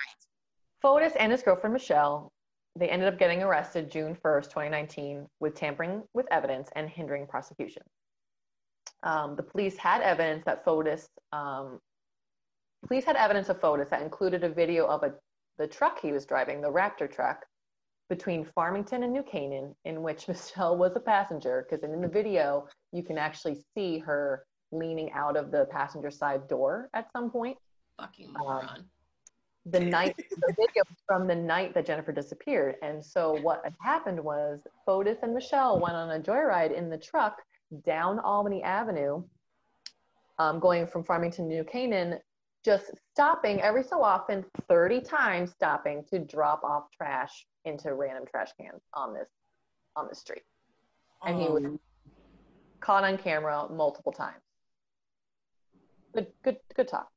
Fotis and his girlfriend Michelle, they ended up getting arrested June 1st, 2019, with tampering with evidence and hindering prosecution. Um, the police had evidence that Fotis, um, police had evidence of Fotis that included a video of a, the truck he was driving, the Raptor truck, between Farmington and New Canaan, in which [LAUGHS] Michelle was a passenger. Because in the video, you can actually see her leaning out of the passenger side door at some point fucking moron. the night the video from the night that Jennifer disappeared. And so what had happened was Fotis and Michelle went on a joyride in the truck down Albany Avenue, um, going from Farmington to New Canaan, just stopping every so often, 30 times stopping to drop off trash into random trash cans on this on the street. And he was Um, caught on camera multiple times. Good, good, good talk.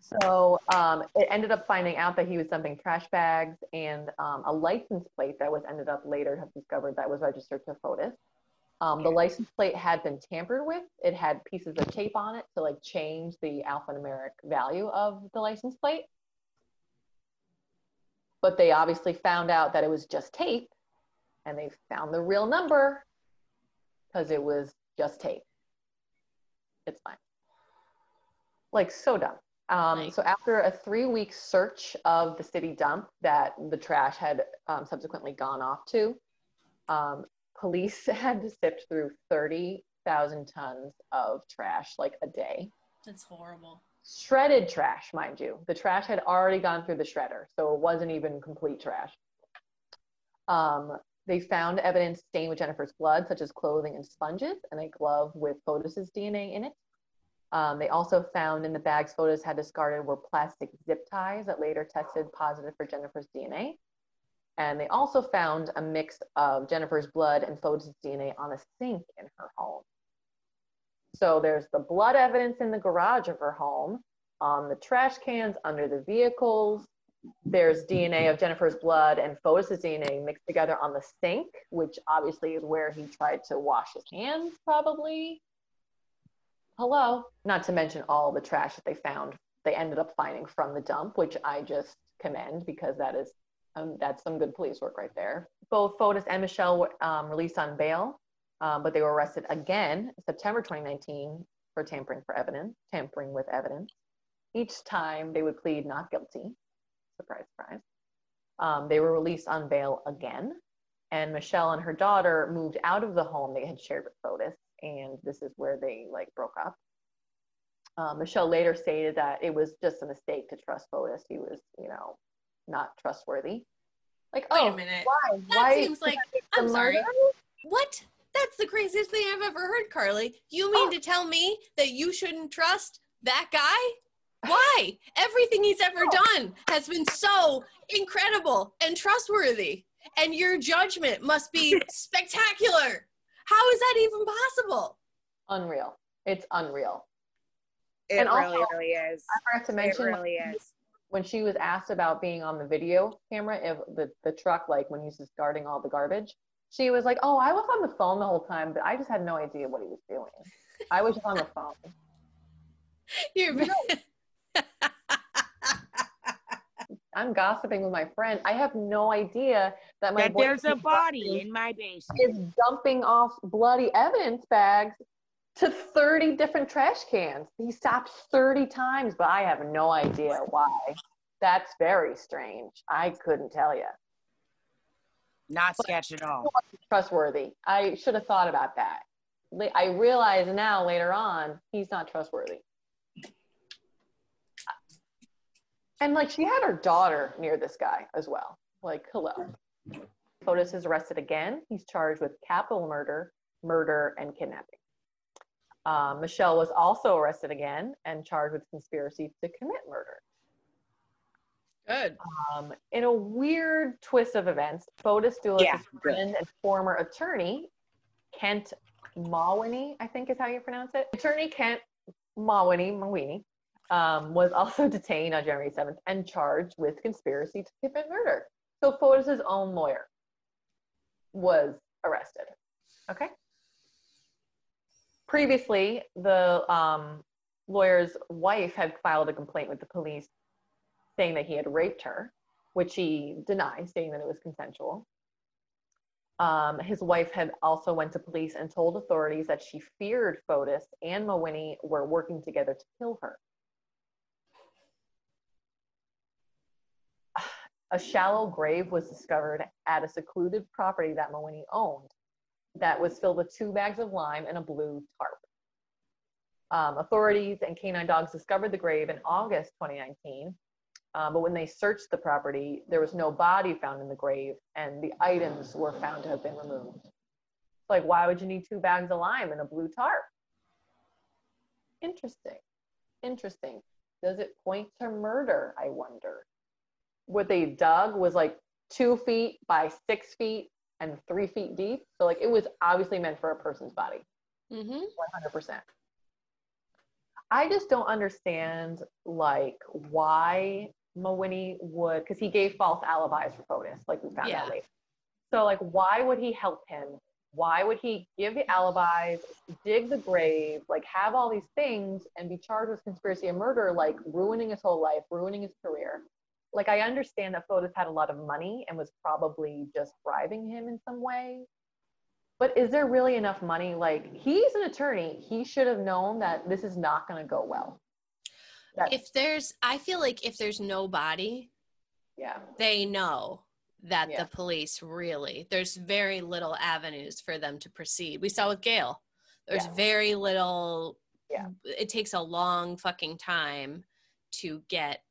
So um, it ended up finding out that he was dumping trash bags and um, a license plate that was ended up later have discovered that was registered to Fotis Um, the license plate had been tampered with. It had pieces of tape on it to like change the alphanumeric value of the license plate. But they obviously found out that it was just tape and they found the real number because it was just tape. It's fine. Like so dumb. Um, Like- so after a three week search of the city dump that the trash had um, subsequently gone off to, um, police [LAUGHS] had to sift through 30,000 tons of trash like a day. That's horrible. Shredded trash, mind you. The trash had already gone through the shredder, so it wasn't even complete trash. Um, they found evidence stained with Jennifer's blood, such as clothing and sponges, and a glove with Fotis's DNA in it. Um, they also found in the bags Fotis had discarded were plastic zip ties that later tested positive for Jennifer's DNA. And they also found a mix of Jennifer's blood and Fotis' DNA on a sink in her home. So there's the blood evidence in the garage of her home, on the trash cans, under the vehicles. There's DNA of Jennifer's blood and Fotis' DNA mixed together on the sink, which obviously is where he tried to wash his hands, probably. Hello. Not to mention all the trash that they found, they ended up finding from the dump, which I just commend because that is um, that's some good police work right there. Both Fotis and Michelle were um, released on bail, um, but they were arrested again September 2019 for tampering for evidence, tampering with evidence. Each time they would plead not guilty. Surprise, surprise. Um, they were released on bail again, and Michelle and her daughter moved out of the home they had shared with Fotis, and this is where they like broke up. Uh, Michelle later stated that it was just a mistake to trust Fotis. He was, you know, not trustworthy. Like, Wait oh, a minute. why? That why seems like I'm sorry. murder? What? That's the craziest thing I've ever heard, Carly. You mean Oh. to tell me that you shouldn't trust that guy? Why? Everything he's ever [LAUGHS] done has been so incredible and trustworthy, and your judgment must be [LAUGHS] spectacular. How is that even possible? Unreal. It's unreal. It And really, also- really is. I forgot to mention It really is. When she was asked about being on the video camera of the, the truck, like when he's discarding all the garbage, she was like, Oh, I was on the phone the whole time, but I just had no idea what he was doing. I was just on the phone. [LAUGHS] You're [LAUGHS] I'm gossiping with my friend. I have no idea that my That there's a body in my basement. is dumping off bloody evidence bags to 30 different trash cans. He stopped 30 times, but I have no idea why. That's very strange. I couldn't tell you. Not sketch at all. Trustworthy. I should have thought about that. I realize now later on he's not trustworthy. And like she had her daughter near this guy as well. Like, hello. Fotis is arrested again. He's charged with capital murder, murder, and kidnapping. Um, Michelle was also arrested again and charged with conspiracy to commit murder. good. Um, in a weird twist of events, Fotis Dulos' Yeah, good. friend and former attorney, Kent Mawhinney, I think is how you pronounce it. Attorney Kent Mawhinney, Mawhinney um, was also [LAUGHS] detained on January 7th and charged with conspiracy to commit murder. So Fotis' own lawyer was arrested. Okay. Previously, the um, lawyer's wife had filed a complaint with the police saying that he had raped her, which he denied, saying that it was consensual. Um, his wife had also went to police and told authorities that she feared Fotis and Mawhinney were working together to kill her. A shallow grave was discovered at a secluded property that Mawhinney owned that was filled with two bags of lime and a blue tarp. Um, authorities and canine dogs discovered the grave in August 2019 uh, but when they searched the property, there was no body found in the grave, and the items were found to have been removed. Like, why would you need two bags of lime and a blue tarp? Interesting. Interesting. Does it point to murder? I wonder. What they dug was like two feet by six feet and three feet deep. So, like, it was obviously meant for a person's body. Mm-hmm. 100%. I just don't understand like why Mawhinney would because he gave false alibis for Fotis, like we found Yeah. out later. So like why would he help him Why would he give the alibis, dig the grave, like have all these things and be charged with conspiracy and murder, like ruining his whole life, ruining his career? Like I understand that Fotis had a lot of money and was probably just bribing him in some way. But is there really enough money? Like he's an attorney. He should have known that this is not gonna go well. If there's, I feel like if there's no body, yeah. they know that Yeah. the police really there's very little avenues for them to proceed we saw with gail there's Yeah. very little Yeah. it takes a long fucking time to get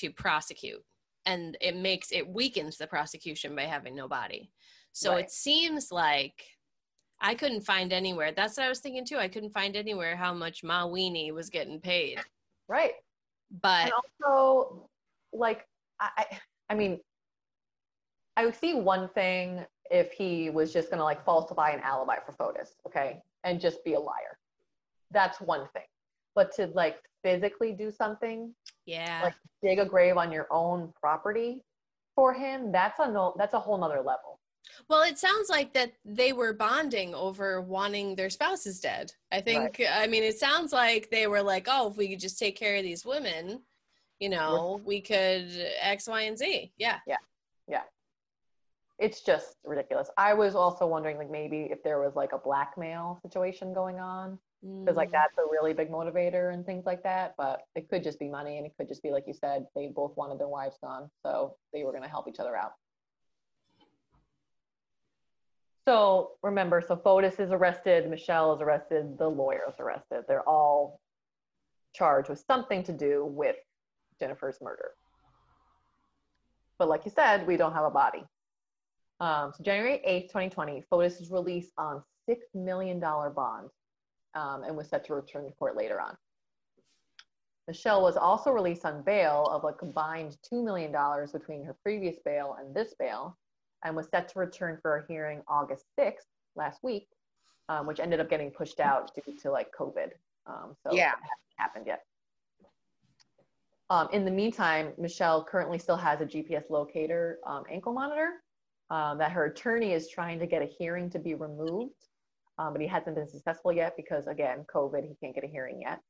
to prosecute and it makes it weakens the prosecution by having no body so Right. it seems like i couldn't find anywhere that's what i was thinking too i couldn't find anywhere how much Mawhinney was getting paid Right. but and also like I, I I mean I would see one thing if he was just gonna like falsify an alibi for Fotis, okay, and just be a liar. That's one thing. But to like physically do something, yeah like dig a grave on your own property for him, that's a no that's a whole nother level. Well, it sounds like that they were bonding over wanting their spouses dead. I think, I mean, it sounds like they were like, oh, if we could just take care of these women, you know, we could X, Y, and Z. Yeah. Yeah. Yeah. It's just ridiculous. I was also wondering like maybe if there was like a blackmail situation going on. Because like Mm. that's a really big motivator and things like that but it could just be money and it could just be like you said they both wanted their wives gone so they were going to help each other out. So remember so fotis is arrested michelle is arrested the lawyer is arrested. They're all charged with something to do with jennifer's murder. But like you said we don't have a body. Um, so january 8th 2020 fotis is released on $6 million bond um, and was set to return to court later on. Michelle was also released on bail of a combined $2 million between her previous bail and this bail, and was set to return for a hearing August 6th, last week, um, which ended up getting pushed out due to like COVID. Um, so Yeah. it hasn't happened yet. Um, in the meantime, Michelle currently still has a GPS locator um, ankle monitor um, that her attorney is trying to get a hearing to be removed um, but he hasn't been successful yet because again covid he can't get a hearing yet.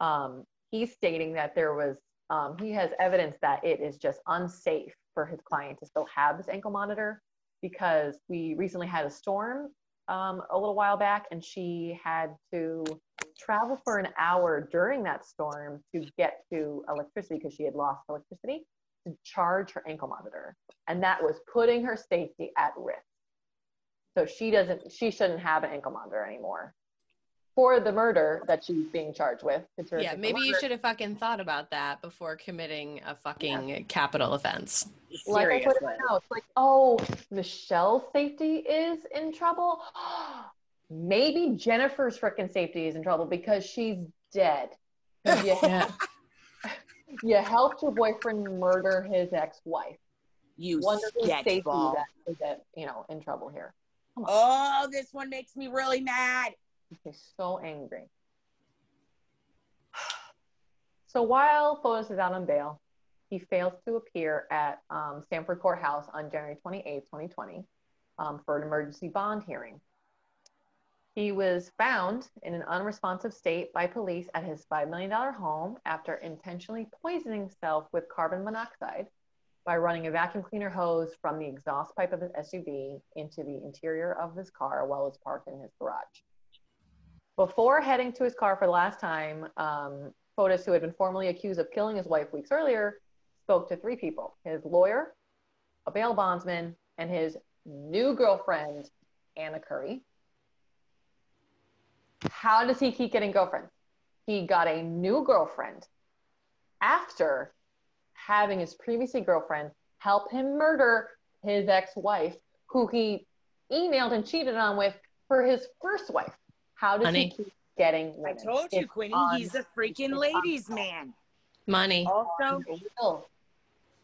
Um, he's stating that there was um, he has evidence that it is just unsafe for his client to still have this ankle monitor because we recently had a storm um, a little while back and she had to travel for an hour during that storm to get to electricity because she had lost electricity to charge her ankle monitor. And that was putting her safety at risk so she doesn't, she shouldn't have an ankle monitor anymore for the murder that she's being charged with. Yeah, ankle maybe you should have fucking thought about that before committing a fucking capital offense. Like I put it Seriously. in like, oh, Michelle's safety is in trouble. [GASPS] maybe Jennifer's freaking safety is in trouble because she's dead. [LAUGHS] You, Yeah. [LAUGHS] you helped your boyfriend murder his ex-wife. You Wonder whose safety sketchball. that is, at, you know, in trouble here. Oh, this one makes me really mad. He's so angry. [SIGHS] So while Fotis is out on bail, he fails to appear at um, Stamford Courthouse on January 28, 2020, um, for an emergency bond hearing. He was found in an unresponsive state by police at his $5 million home after intentionally poisoning himself with carbon monoxide by running a vacuum cleaner hose from the exhaust pipe of his SUV into the interior of his car while it's parked in his garage. Before heading to his car for the last time, um, Fotis, who had been formally accused of killing his wife weeks earlier, spoke to three people his lawyer, a bail bondsman, and his new girlfriend, Anna Curry. How does he keep getting girlfriends? He got a new girlfriend after having his previously girlfriend help him murder his ex-wife, who he emailed and cheated on with for his first wife. How does Honey. he keep getting I told you, It's Quinny, on- he's a freaking ladies' man. Money. Also,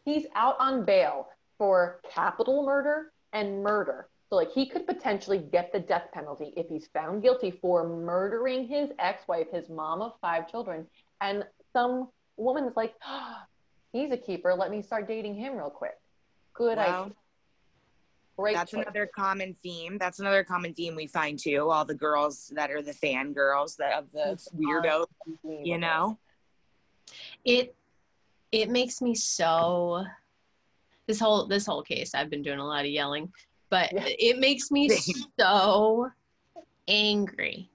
He's out on bail for capital murder and murder. So like he could potentially get the death penalty if he's found guilty for murdering his ex-wife, his mom of five children. And some woman is like, [GASPS] "Ah, he's a keeper. Let me start dating him real quick. Good Wow. idea. Great. That's choice. another common theme. That's another common theme we find too. All the girls that are the fan girls that of the weirdo, you know. it it makes me so this whole this whole case i've been doing a lot of yelling but Yeah. it makes me so angry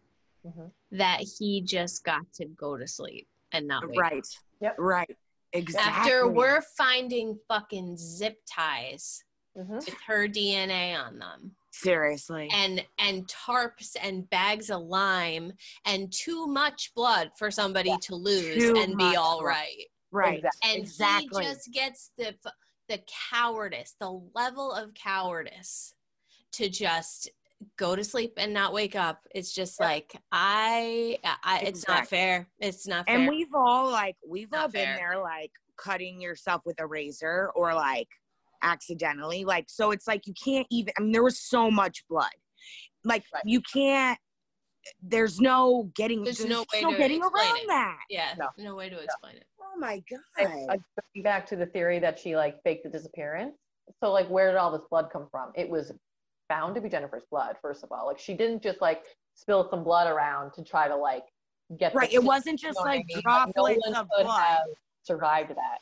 Mhm. that he just got to go to sleep and not wake up. Right. Yep. Right. Exactly. after we're finding fucking zip ties Mhm. with her dna on them seriously. and and tarps and bags of lime and too much blood for somebody Yeah. to lose Too and be all right. right right. Exactly. and Exactly. he just gets the the cowardice the level of cowardice to just go to sleep and not wake up it's just Yep. like i, I it's not fair it's not fair And we've all like we've Not all been fair. there like cutting yourself with a razor or like accidentally. Like so it's like you can't even I mean there was so much blood. Like Right. you can't there's no getting There's there's, no way no to getting around it. that. yeah No. no way to explain it Oh my god. uh, going back to the theory that she like faked the disappearance. So like, where did all this blood come from? It was found to be Jennifer's blood. First of all, like she didn't just like spill some blood around to try to like get the Right. It wasn't just what I like mean? Like, droplets no of blood. survived that.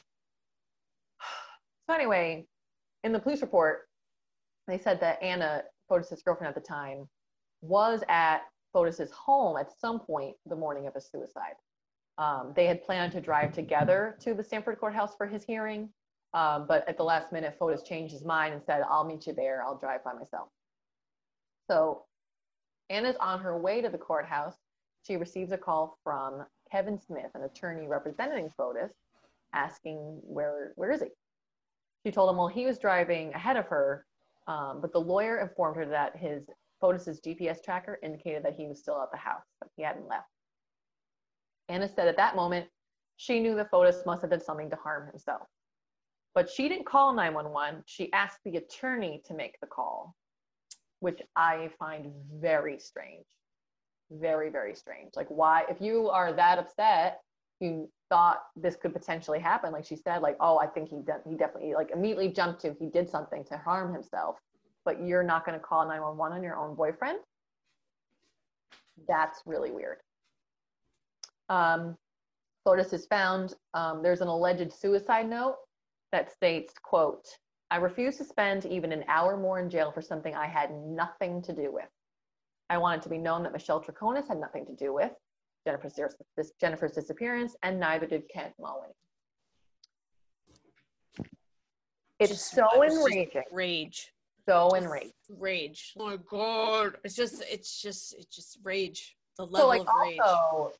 [SIGHS] So anyway, in the police report, they said that Anna, Fotis's girlfriend at the time, was at Fotis's home at some point the morning of his suicide. Um, they had planned to drive together to the Stamford courthouse for his hearing, um, but at the last minute, Fotis changed his mind and said, "I'll meet you there. I'll drive by myself." So Anna's on her way to the courthouse. She receives a call from Kevin Smith, an attorney representing Fotis, asking where where is he. She told him, well, he was driving ahead of her, um, but the lawyer informed her that his Fotis's GPS tracker indicated that he was still at the house, but he hadn't left. Anna said at that moment she knew that Fotis must have done something to harm himself, but she didn't call 911. She asked the attorney to make the call, which I find very strange. Very very strange. Like why if you are that upset you thought this could potentially happen like she said like oh i think he de- he definitely like immediately jumped to he did something to harm himself but you're not going to call 911 on your own boyfriend? That's really weird. Um Fotis is found um, there's an alleged suicide note that states quote i refuse to spend even an hour more in jail for something i had nothing to do with. I want it to be known that Michelle Troconis had nothing to do with Jennifer's, this, Jennifer's disappearance, and neither did Kent Mawhinney. It's Just- so it's enraging, rage. So enraged. rage. Oh my god. It's just it's just it's just rage. The So, level like, of rage. also,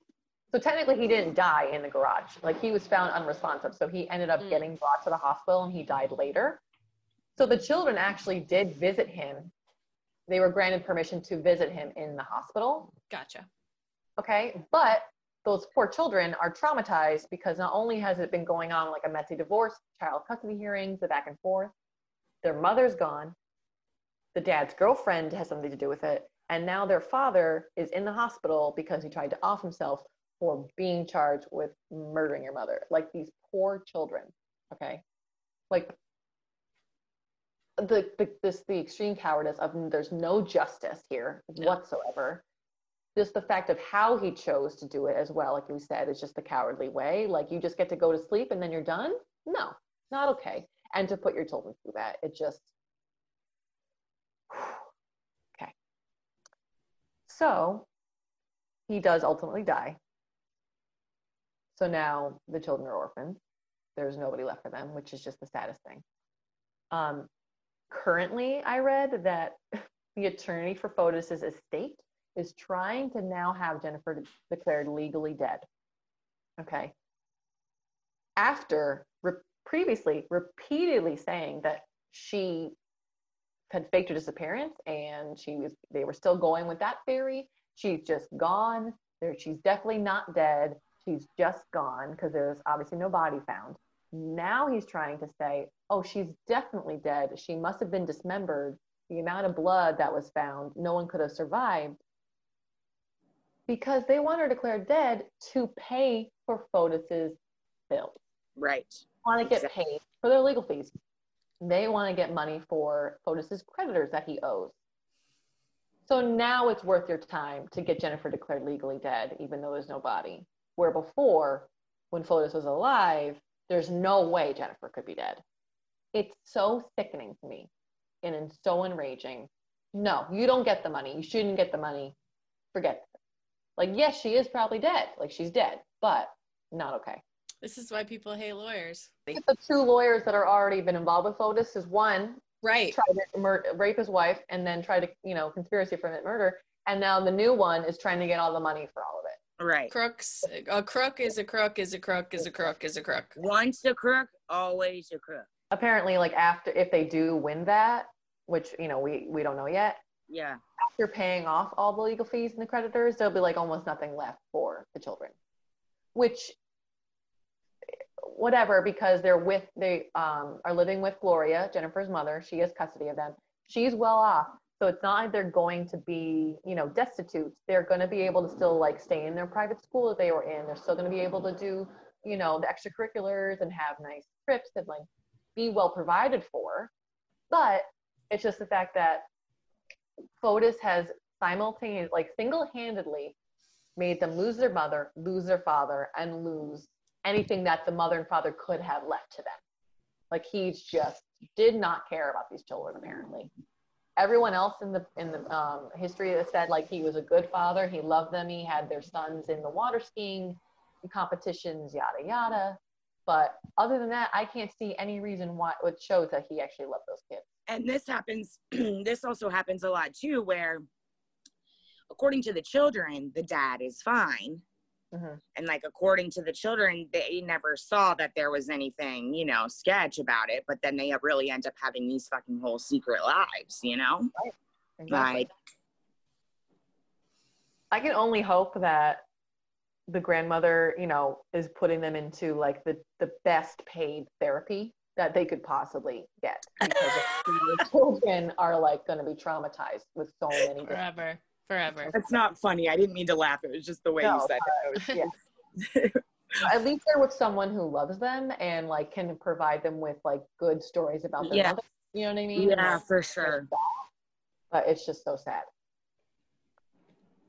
so technically, he didn't die in the garage. Like, he was found unresponsive, so he ended up Mm. getting brought to the hospital, and he died later. So the children actually did visit him. They were granted permission to visit him in the hospital. gotcha okay but those poor children are traumatized because not only has it been going on like a messy divorce child custody hearings the back and forth their mother's gone the dad's girlfriend has something to do with it and now their father is in the hospital because he tried to off himself for being charged with murdering your mother like these poor children okay? Like the, the this the extreme cowardice of there's no justice here No. whatsoever. Just the fact of how he chose to do it as well like we said is just the cowardly way. Like you just get to go to sleep and then you're done? No not okay. And to put your children through that it just [SIGHS] okay. So he does ultimately die so now the children are orphans there's nobody left for them which is just the saddest thing um, currently i read that [LAUGHS] the attorney for fotis's estate is trying to now have Jennifer declared legally dead. Okay. After re- previously repeatedly saying that she had faked her disappearance and she was they were still going with that theory. She's just gone. There she's definitely not dead. She's just gone because there's obviously no body found. Now he's trying to say, "Oh, she's definitely dead. She must have been dismembered. The amount of blood that was found, no one could have survived." because they want her declared dead to pay for Fotis's bills. Right. Want to get Exactly. paid for their legal fees. they want to get money for Fotis's creditors that he owes. So now it's worth your time to get Jennifer declared legally dead, even though there's no body. Where before, when Fotis was alive, there's no way Jennifer could be dead. It's so sickening to me and it's so enraging. No, you don't get the money. You shouldn't get the money. Forget it. Like, yes, she is probably dead. Like, she's dead, but not okay. This is why people hate lawyers. The two lawyers that are already been involved with Fotis is one Right. tried to mur- rape his wife and then tried to, you know, conspiracy for murder. And now the new one is trying to get all the money for all of it. Right. Crooks. A crook is a crook is a crook is a crook is a crook. Once a crook, always a crook. Apparently, like after if they do win that, which you know we we don't know yet, Yeah. after paying off all the legal fees and the creditors, there'll be like almost nothing left for the children. Which whatever, because they're with they um are living with Gloria, Jennifer's mother. She has custody of them. She's well off. So it's not like they're going to be, you know, destitute. They're going to be able to still like stay in their private school that they were in. They're still going to be able to do, you know, the extracurriculars and have nice trips and like be well provided for. But it's just the fact that Fotis has simultaneously, like single-handedly, made them lose their mother, lose their father, and lose anything that the mother and father could have left to them. Like he just did not care about these children. Apparently, everyone else in the in the um, history has said like he was a good father. He loved them. He had their sons in the water skiing competitions, yada yada. But other than that, I can't see any reason why it shows that he actually loved those kids. and this happens [CLEARS THROAT] this also happens a lot too where according to the children the dad is fine Mhm. and like according to the children they never saw that there was anything you know sketch about it but then they really end up having these fucking whole secret lives you know like I can only hope that the grandmother, you know, is putting them into like the the best paid therapy that they could possibly get [LAUGHS] because the children are like going to be traumatized with so many. different- Forever. Forever. that's not funny i didn't mean to laugh it was just the way No, you said it, it was, [LAUGHS] At least they're with someone who loves them and like can provide them with like good stories about their Yeah. mother. You know what I mean? yeah Like, for sure but it's just so sad.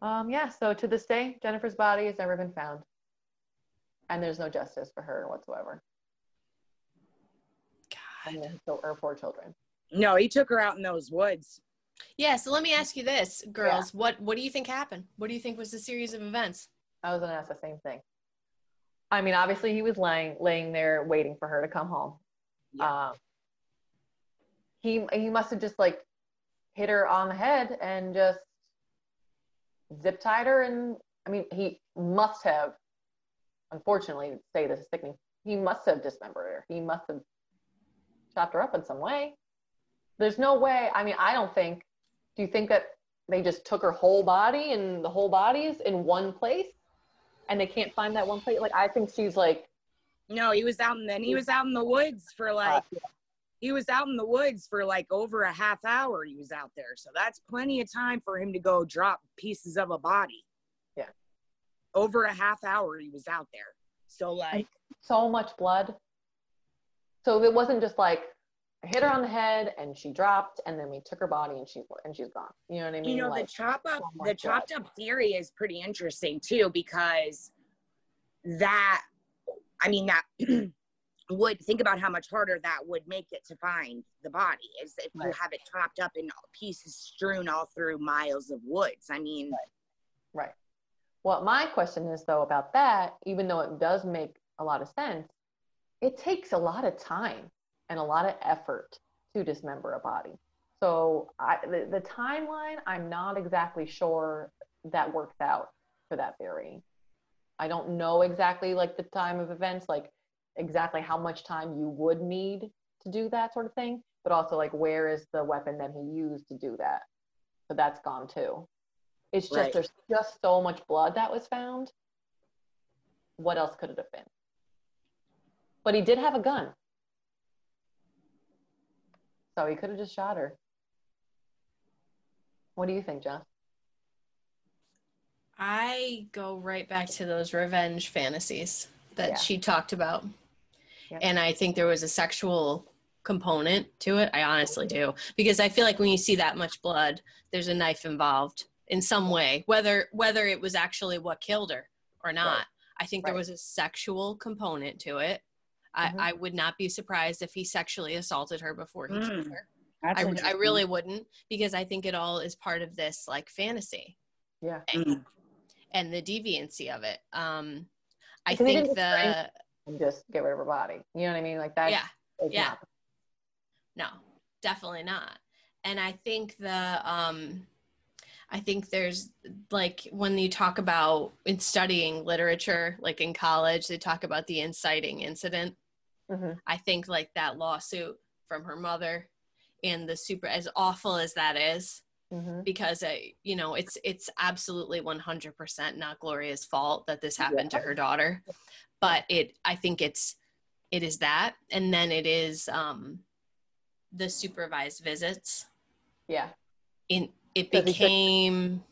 Um, yeah, so to this day, Jennifer's body has never been found. And there's no justice for her whatsoever. And then- so her poor children. no he took her out in those woods Yeah, so let me ask you this, girls. What what do you think happened? What do you think was the series of events? I was gonna ask the same thing. I mean, obviously he was laying laying there waiting for her to come home. Yeah. Um, he he must have just like hit her on the head and just zip tied her and I mean he must have unfortunately to say this is sickening, he must have dismembered her. He must have chopped her up in some way. There's no way, I mean, I don't think do you think that they just took her whole body and the whole bodies in one place and they can't find that one place? Like I think she's like no he was out and then he was out in the woods for like uh, he was out in the woods for like over a half hour he was out there so that's plenty of time for him to go drop pieces of a body Yeah. over a half hour he was out there so like so much blood. So it wasn't just like hit her on the head and she dropped and then we took her body and she's and she's gone. You know what I mean? you know like, the chop up the chopped up theory is pretty interesting too because that i mean that [CLEARS THROAT] would think about how much harder that would make it to find the body is if you have it chopped up in pieces strewn all through miles of woods i mean Right. Well, my question is though about that, even though it does make a lot of sense, it takes a lot of time and a lot of effort to dismember a body. So I, the, the timeline, I'm not exactly sure that works out for that theory. I don't know exactly like the time of events, like exactly how much time you would need to do that sort of thing, but also like where is the weapon that he used to do that? So that's gone too. It's just Right. there's just so much blood that was found. What else could it have been? But he did have a gun. So he could have just shot her. What do you think, Jess? I go right back to those revenge fantasies that Yeah. she talked about. Yeah. And I think there was a sexual component to it. I honestly do because I feel like when you see that much blood, there's a knife involved in some way, whether whether it was actually what killed her or not. I think there was a sexual component to it. Mhm. I, I would not be surprised if he sexually assaulted her before he killed Mm, her. That's I, I really wouldn't because I think it all is part of this like fantasy Yeah. Mm. and the deviancy of it. Um, I Because think the just And just get rid of her body. You know what I mean? Like that. yeah is yeah. not- no definitely not and i think the um i think there's like when you talk about in studying literature like in college they talk about the inciting incident Mhm. i think like that lawsuit from her mother and the super as awful as that is Mhm. because I, you know it's it's absolutely 100% not gloria's fault that this happened to her daughter but it i think it's it is that and then it is um the supervised visits Yeah. in it became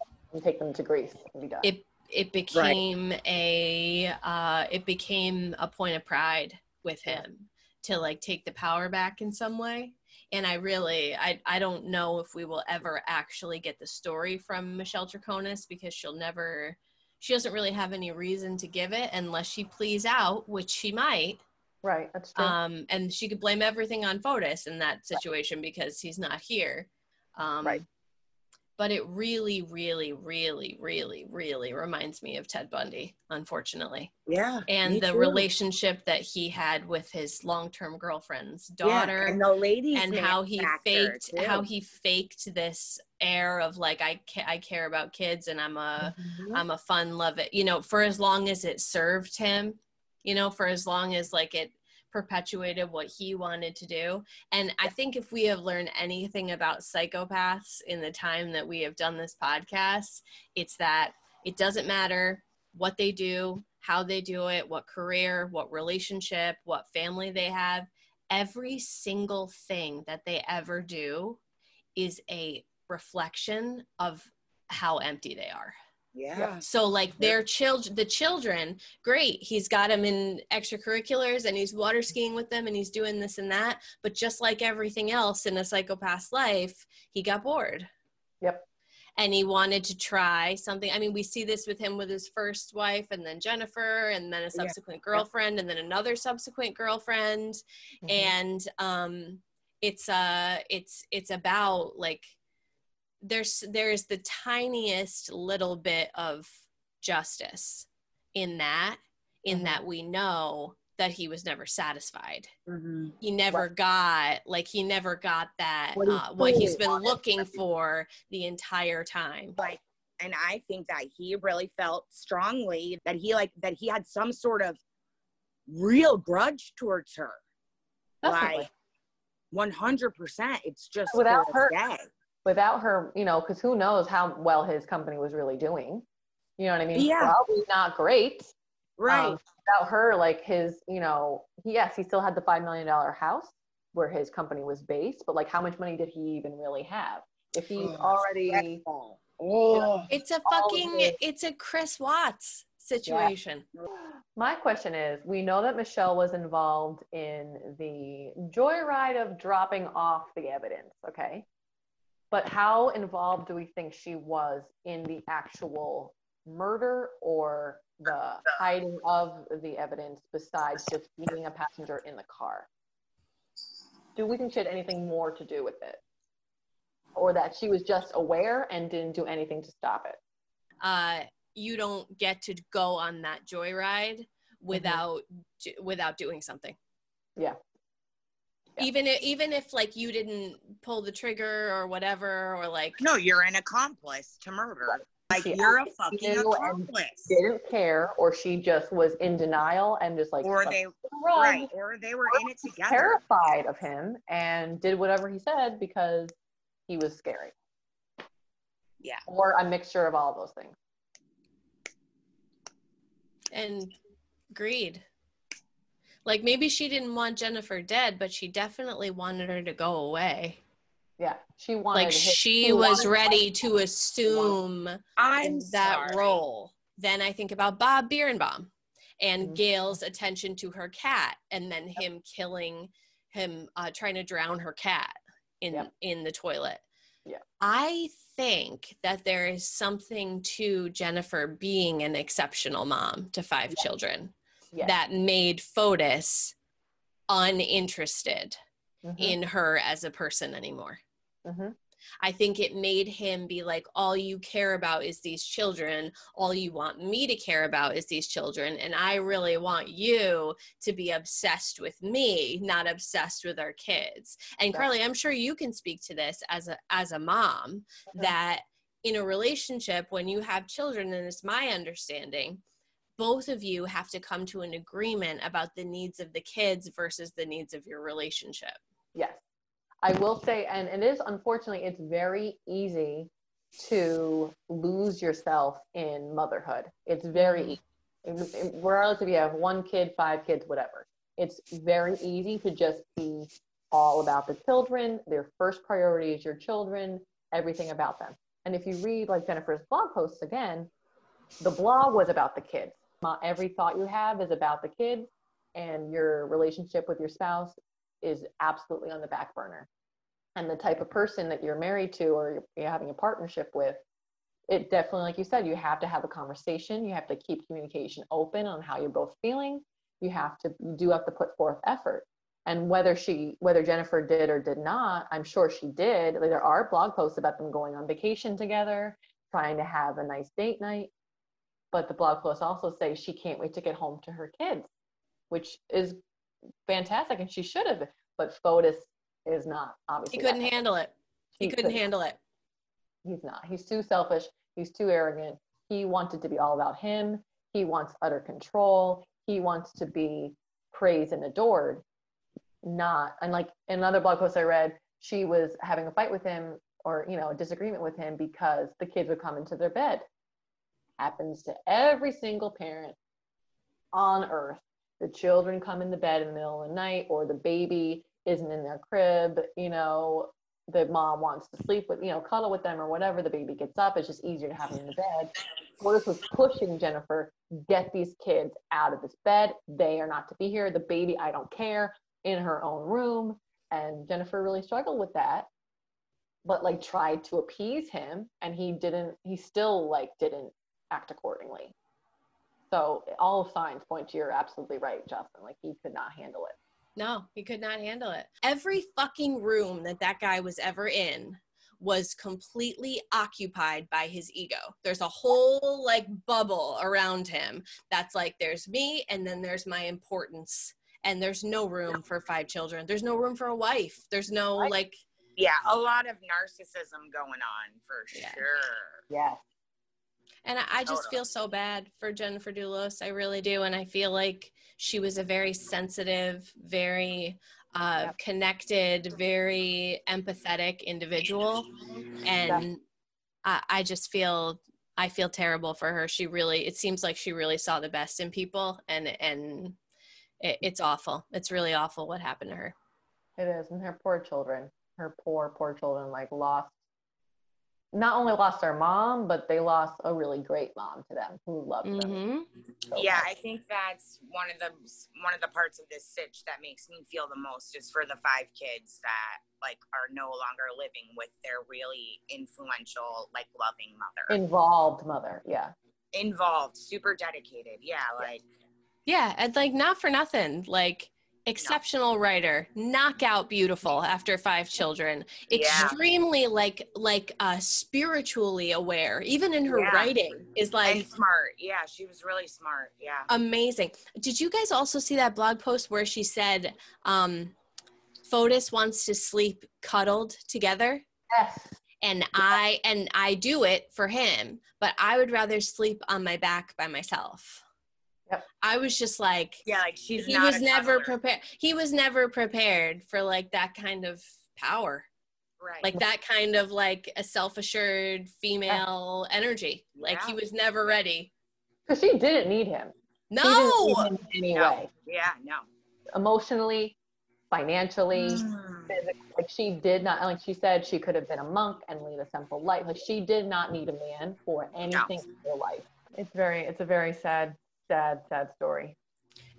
take them to Greece and be done. it it became a uh it became a point of pride with him to like take the power back in some way and i really i i don't know if we will ever actually get the story from michelle Troconis because she'll never she doesn't really have any reason to give it unless she please out which she might right. That's true. um and she could blame everything on fotis in that situation because he's not here um Right. But it really really really really really reminds me of ted bundy unfortunately Yeah. and the too. relationship that he had with his long-term girlfriend's Yeah, daughter and the ladies and how he faked too. how he faked this air of like I ca- I care about kids and I'm a Mhm. I'm a fun love it you know for as long as it served him you know for as long as like it perpetuated what he wanted to do and I think if we have learned anything about psychopaths in the time that we have done this podcast it's that it doesn't matter what they do how they do it what career what relationship what family they have every single thing that they ever do is a reflection of how empty they are. Yeah. So like their children, the children, great. He's got them in extracurriculars and he's water skiing with them and he's doing this and that. But just like everything else in a psychopath's life, he got bored. Yep. And he wanted to try something. I mean, we see this with him with his first wife and then Jennifer and then a subsequent girlfriend and then another subsequent girlfriend Mhm. and um it's uh it's it's about like there's there's the tiniest little bit of justice in that in Mhm. that we know that he was never satisfied Mhm. he never got like he never got that What he uh, what he's truly been looking for the entire time like and i think that he really felt strongly that he like that he had some sort of real grudge towards her Definitely. like 100% it's just Without to her- this day. Without her, you know, because who knows how well his company was really doing. You know what I mean? Yeah. Probably not great. right Um, without her, like his, you know, yes, he still had the $5 million house where his company was based, but like how much money did he even really have? If he's Oh, already, oh it's a fucking it's a chris watts situation my question is we know that Michelle was involved in the joyride of dropping off the evidence, okay? But how involved do we think she was in the actual murder or the hiding of the evidence besides just being a passenger in the car? Do we think she had anything more to do with it? Or that she was just aware and didn't do anything to stop it? uh, you don't get to go on that joyride without d- without doing something. Yeah. Yeah. Even if, even if like you didn't pull the trigger or whatever or like no you're an accomplice to murder like She you're a fucking knew and accomplice Didn't care, or she just was in denial and just like or they to right or they were in it together terrified of him and did whatever he said because he was scary. Yeah. Or a mixture of all of those things. and greed. Like maybe she didn't want Jennifer dead, but she definitely wanted her to go away. Yeah. She wanted Like his- she was wanted- ready to assume i'm that sorry. role. Then I think about Bob Bierenbaum and Mhm. Gail's attention to her cat, and then him killing him uh, trying to drown her cat in Yep. in the toilet. Yeah. I think that there is something to Jennifer being an exceptional mom to five children Yes. that made Fotis uninterested Mhm, in her as a person anymore. mhm. I think it made him be like, all you care about is these children. All you want me to care about is these children. And I really want you to be obsessed with me, not obsessed with our kids. And. Carly, I'm sure you can speak to this as a as a mom that in a relationship when you have children, and it's my understanding, both of you have to come to an agreement about the needs of the kids versus the needs of your relationship. Yes. I will say, and it is unfortunately, it's very easy to lose yourself in motherhood. It's very mm-hmm. easy. Regardless if you have one kid, five kids, whatever. It's very easy to just be all about the children. Their first priority is your children, everything about them. And if you read like Jennifer's blog posts again, the blog was about the kids. Every thought you have is about the kids, and your relationship with your spouse is absolutely on the back burner. And the type of person that you're married to or you're- you're having a partnership with, it definitely, like you said, you have to have a conversation. You have to keep communication open on how you're both feeling. You have to, you do have to put forth effort. And whether she, whether Jennifer did or did not, I'm sure she did. Like, there are blog posts about them going on vacation together, trying to have a nice date night. But the blog posts also say she can't wait to get home to her kids, which is fantastic, and she should have. But Fotis is not obviously. He couldn't handle it. He couldn't couldn't. handle it. He's not. He's too selfish. He's too arrogant. He wanted to be all about him. He wants utter control. He wants to be praised and adored. Not and like in another blog post I read, she was having a fight with him or you know a disagreement with him because the kids would come into their bed. Happens to every single parent on earth. The children come in the bed in the middle of the night, or the baby isn't in their crib. You know, the mom wants to sleep with, you know, cuddle with them or whatever. The baby gets up. It's just easier to have them in the bed. Fotis was pushing Jennifer, get these kids out of this bed. They are not to be here. The baby, I don't care, in her own room. And Jennifer really struggled with that, but like tried to appease him. And he didn't, he still like didn't act accordingly. So all signs point to you're absolutely right, Justin. Like he could not handle it. No, he could not handle it. Every fucking room that that guy was ever in was completely occupied by his ego. There's a whole like bubble around him that's like there's me and then there's my importance and there's no room for five children. There's no room for a wife. There's no like Yeah, a lot of narcissism going on for Yeah. sure. Yes. And I, I just Totally. feel so bad for Jennifer Dulos. I really do. And I feel like she was a very sensitive, very uh, Yep. connected, very empathetic individual. And I, I just feel I feel terrible for her. She really it seems like she really saw the best in people and and it, it's awful. It's really awful what happened to her. It is, and her poor children, her poor, poor children, like lost, not only lost their mom, but they lost a really great mom to them who loved them. hmm so Yeah, much. I think that's one of the one of the parts of this sitch that makes me feel the most is for the five kids that like are no longer living with their really influential, like loving mother. involved mother. Yeah, Involved, super dedicated. Yeah, like Yeah, and like not for nothing. Like exceptional writer, knockout beautiful after five children, Yeah. extremely like like uh spiritually aware. Even in her Yeah. writing is like and smart. Yeah, she was really smart. Yeah. amazing. Did you guys also see that blog post where she said um Fotis wants to sleep cuddled together? yes, And I and I do it for him, but I would rather sleep on my back by myself. Yep. I was just like Yeah, like she's he not was never prepared he was never prepared for like that kind of power right. like that kind of like a self-assured female energy like he was never ready because she didn't need him. No need him in No. yeah, no. emotionally, financially. Mm. Like she did not, like she said, she could have been a monk and lead a simple life. Like she did not need a man for anything in her life. It's very, it's a very sad, sad, sad story.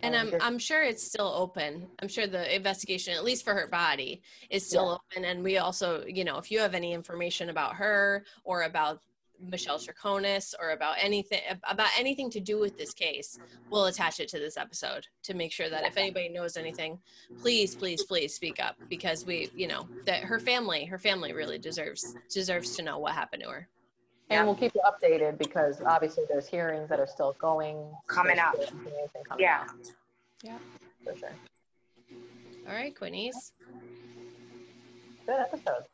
And I'm I'm sure it's still open. I'm sure the investigation, at least for her body, is still open. And we also, you know, if you have any information about her or about Michelle Troconis or about anything about anything to do with this case, we'll attach it to this episode to make sure that if anybody knows anything, please, please, please speak up because we, you know, that her family, her family really deserves deserves to know what happened to her. And we'll keep you updated because obviously there's hearings that are still going. Coming up. coming Yeah. out. Yeah. For sure. All right, Quinnies. Good episode.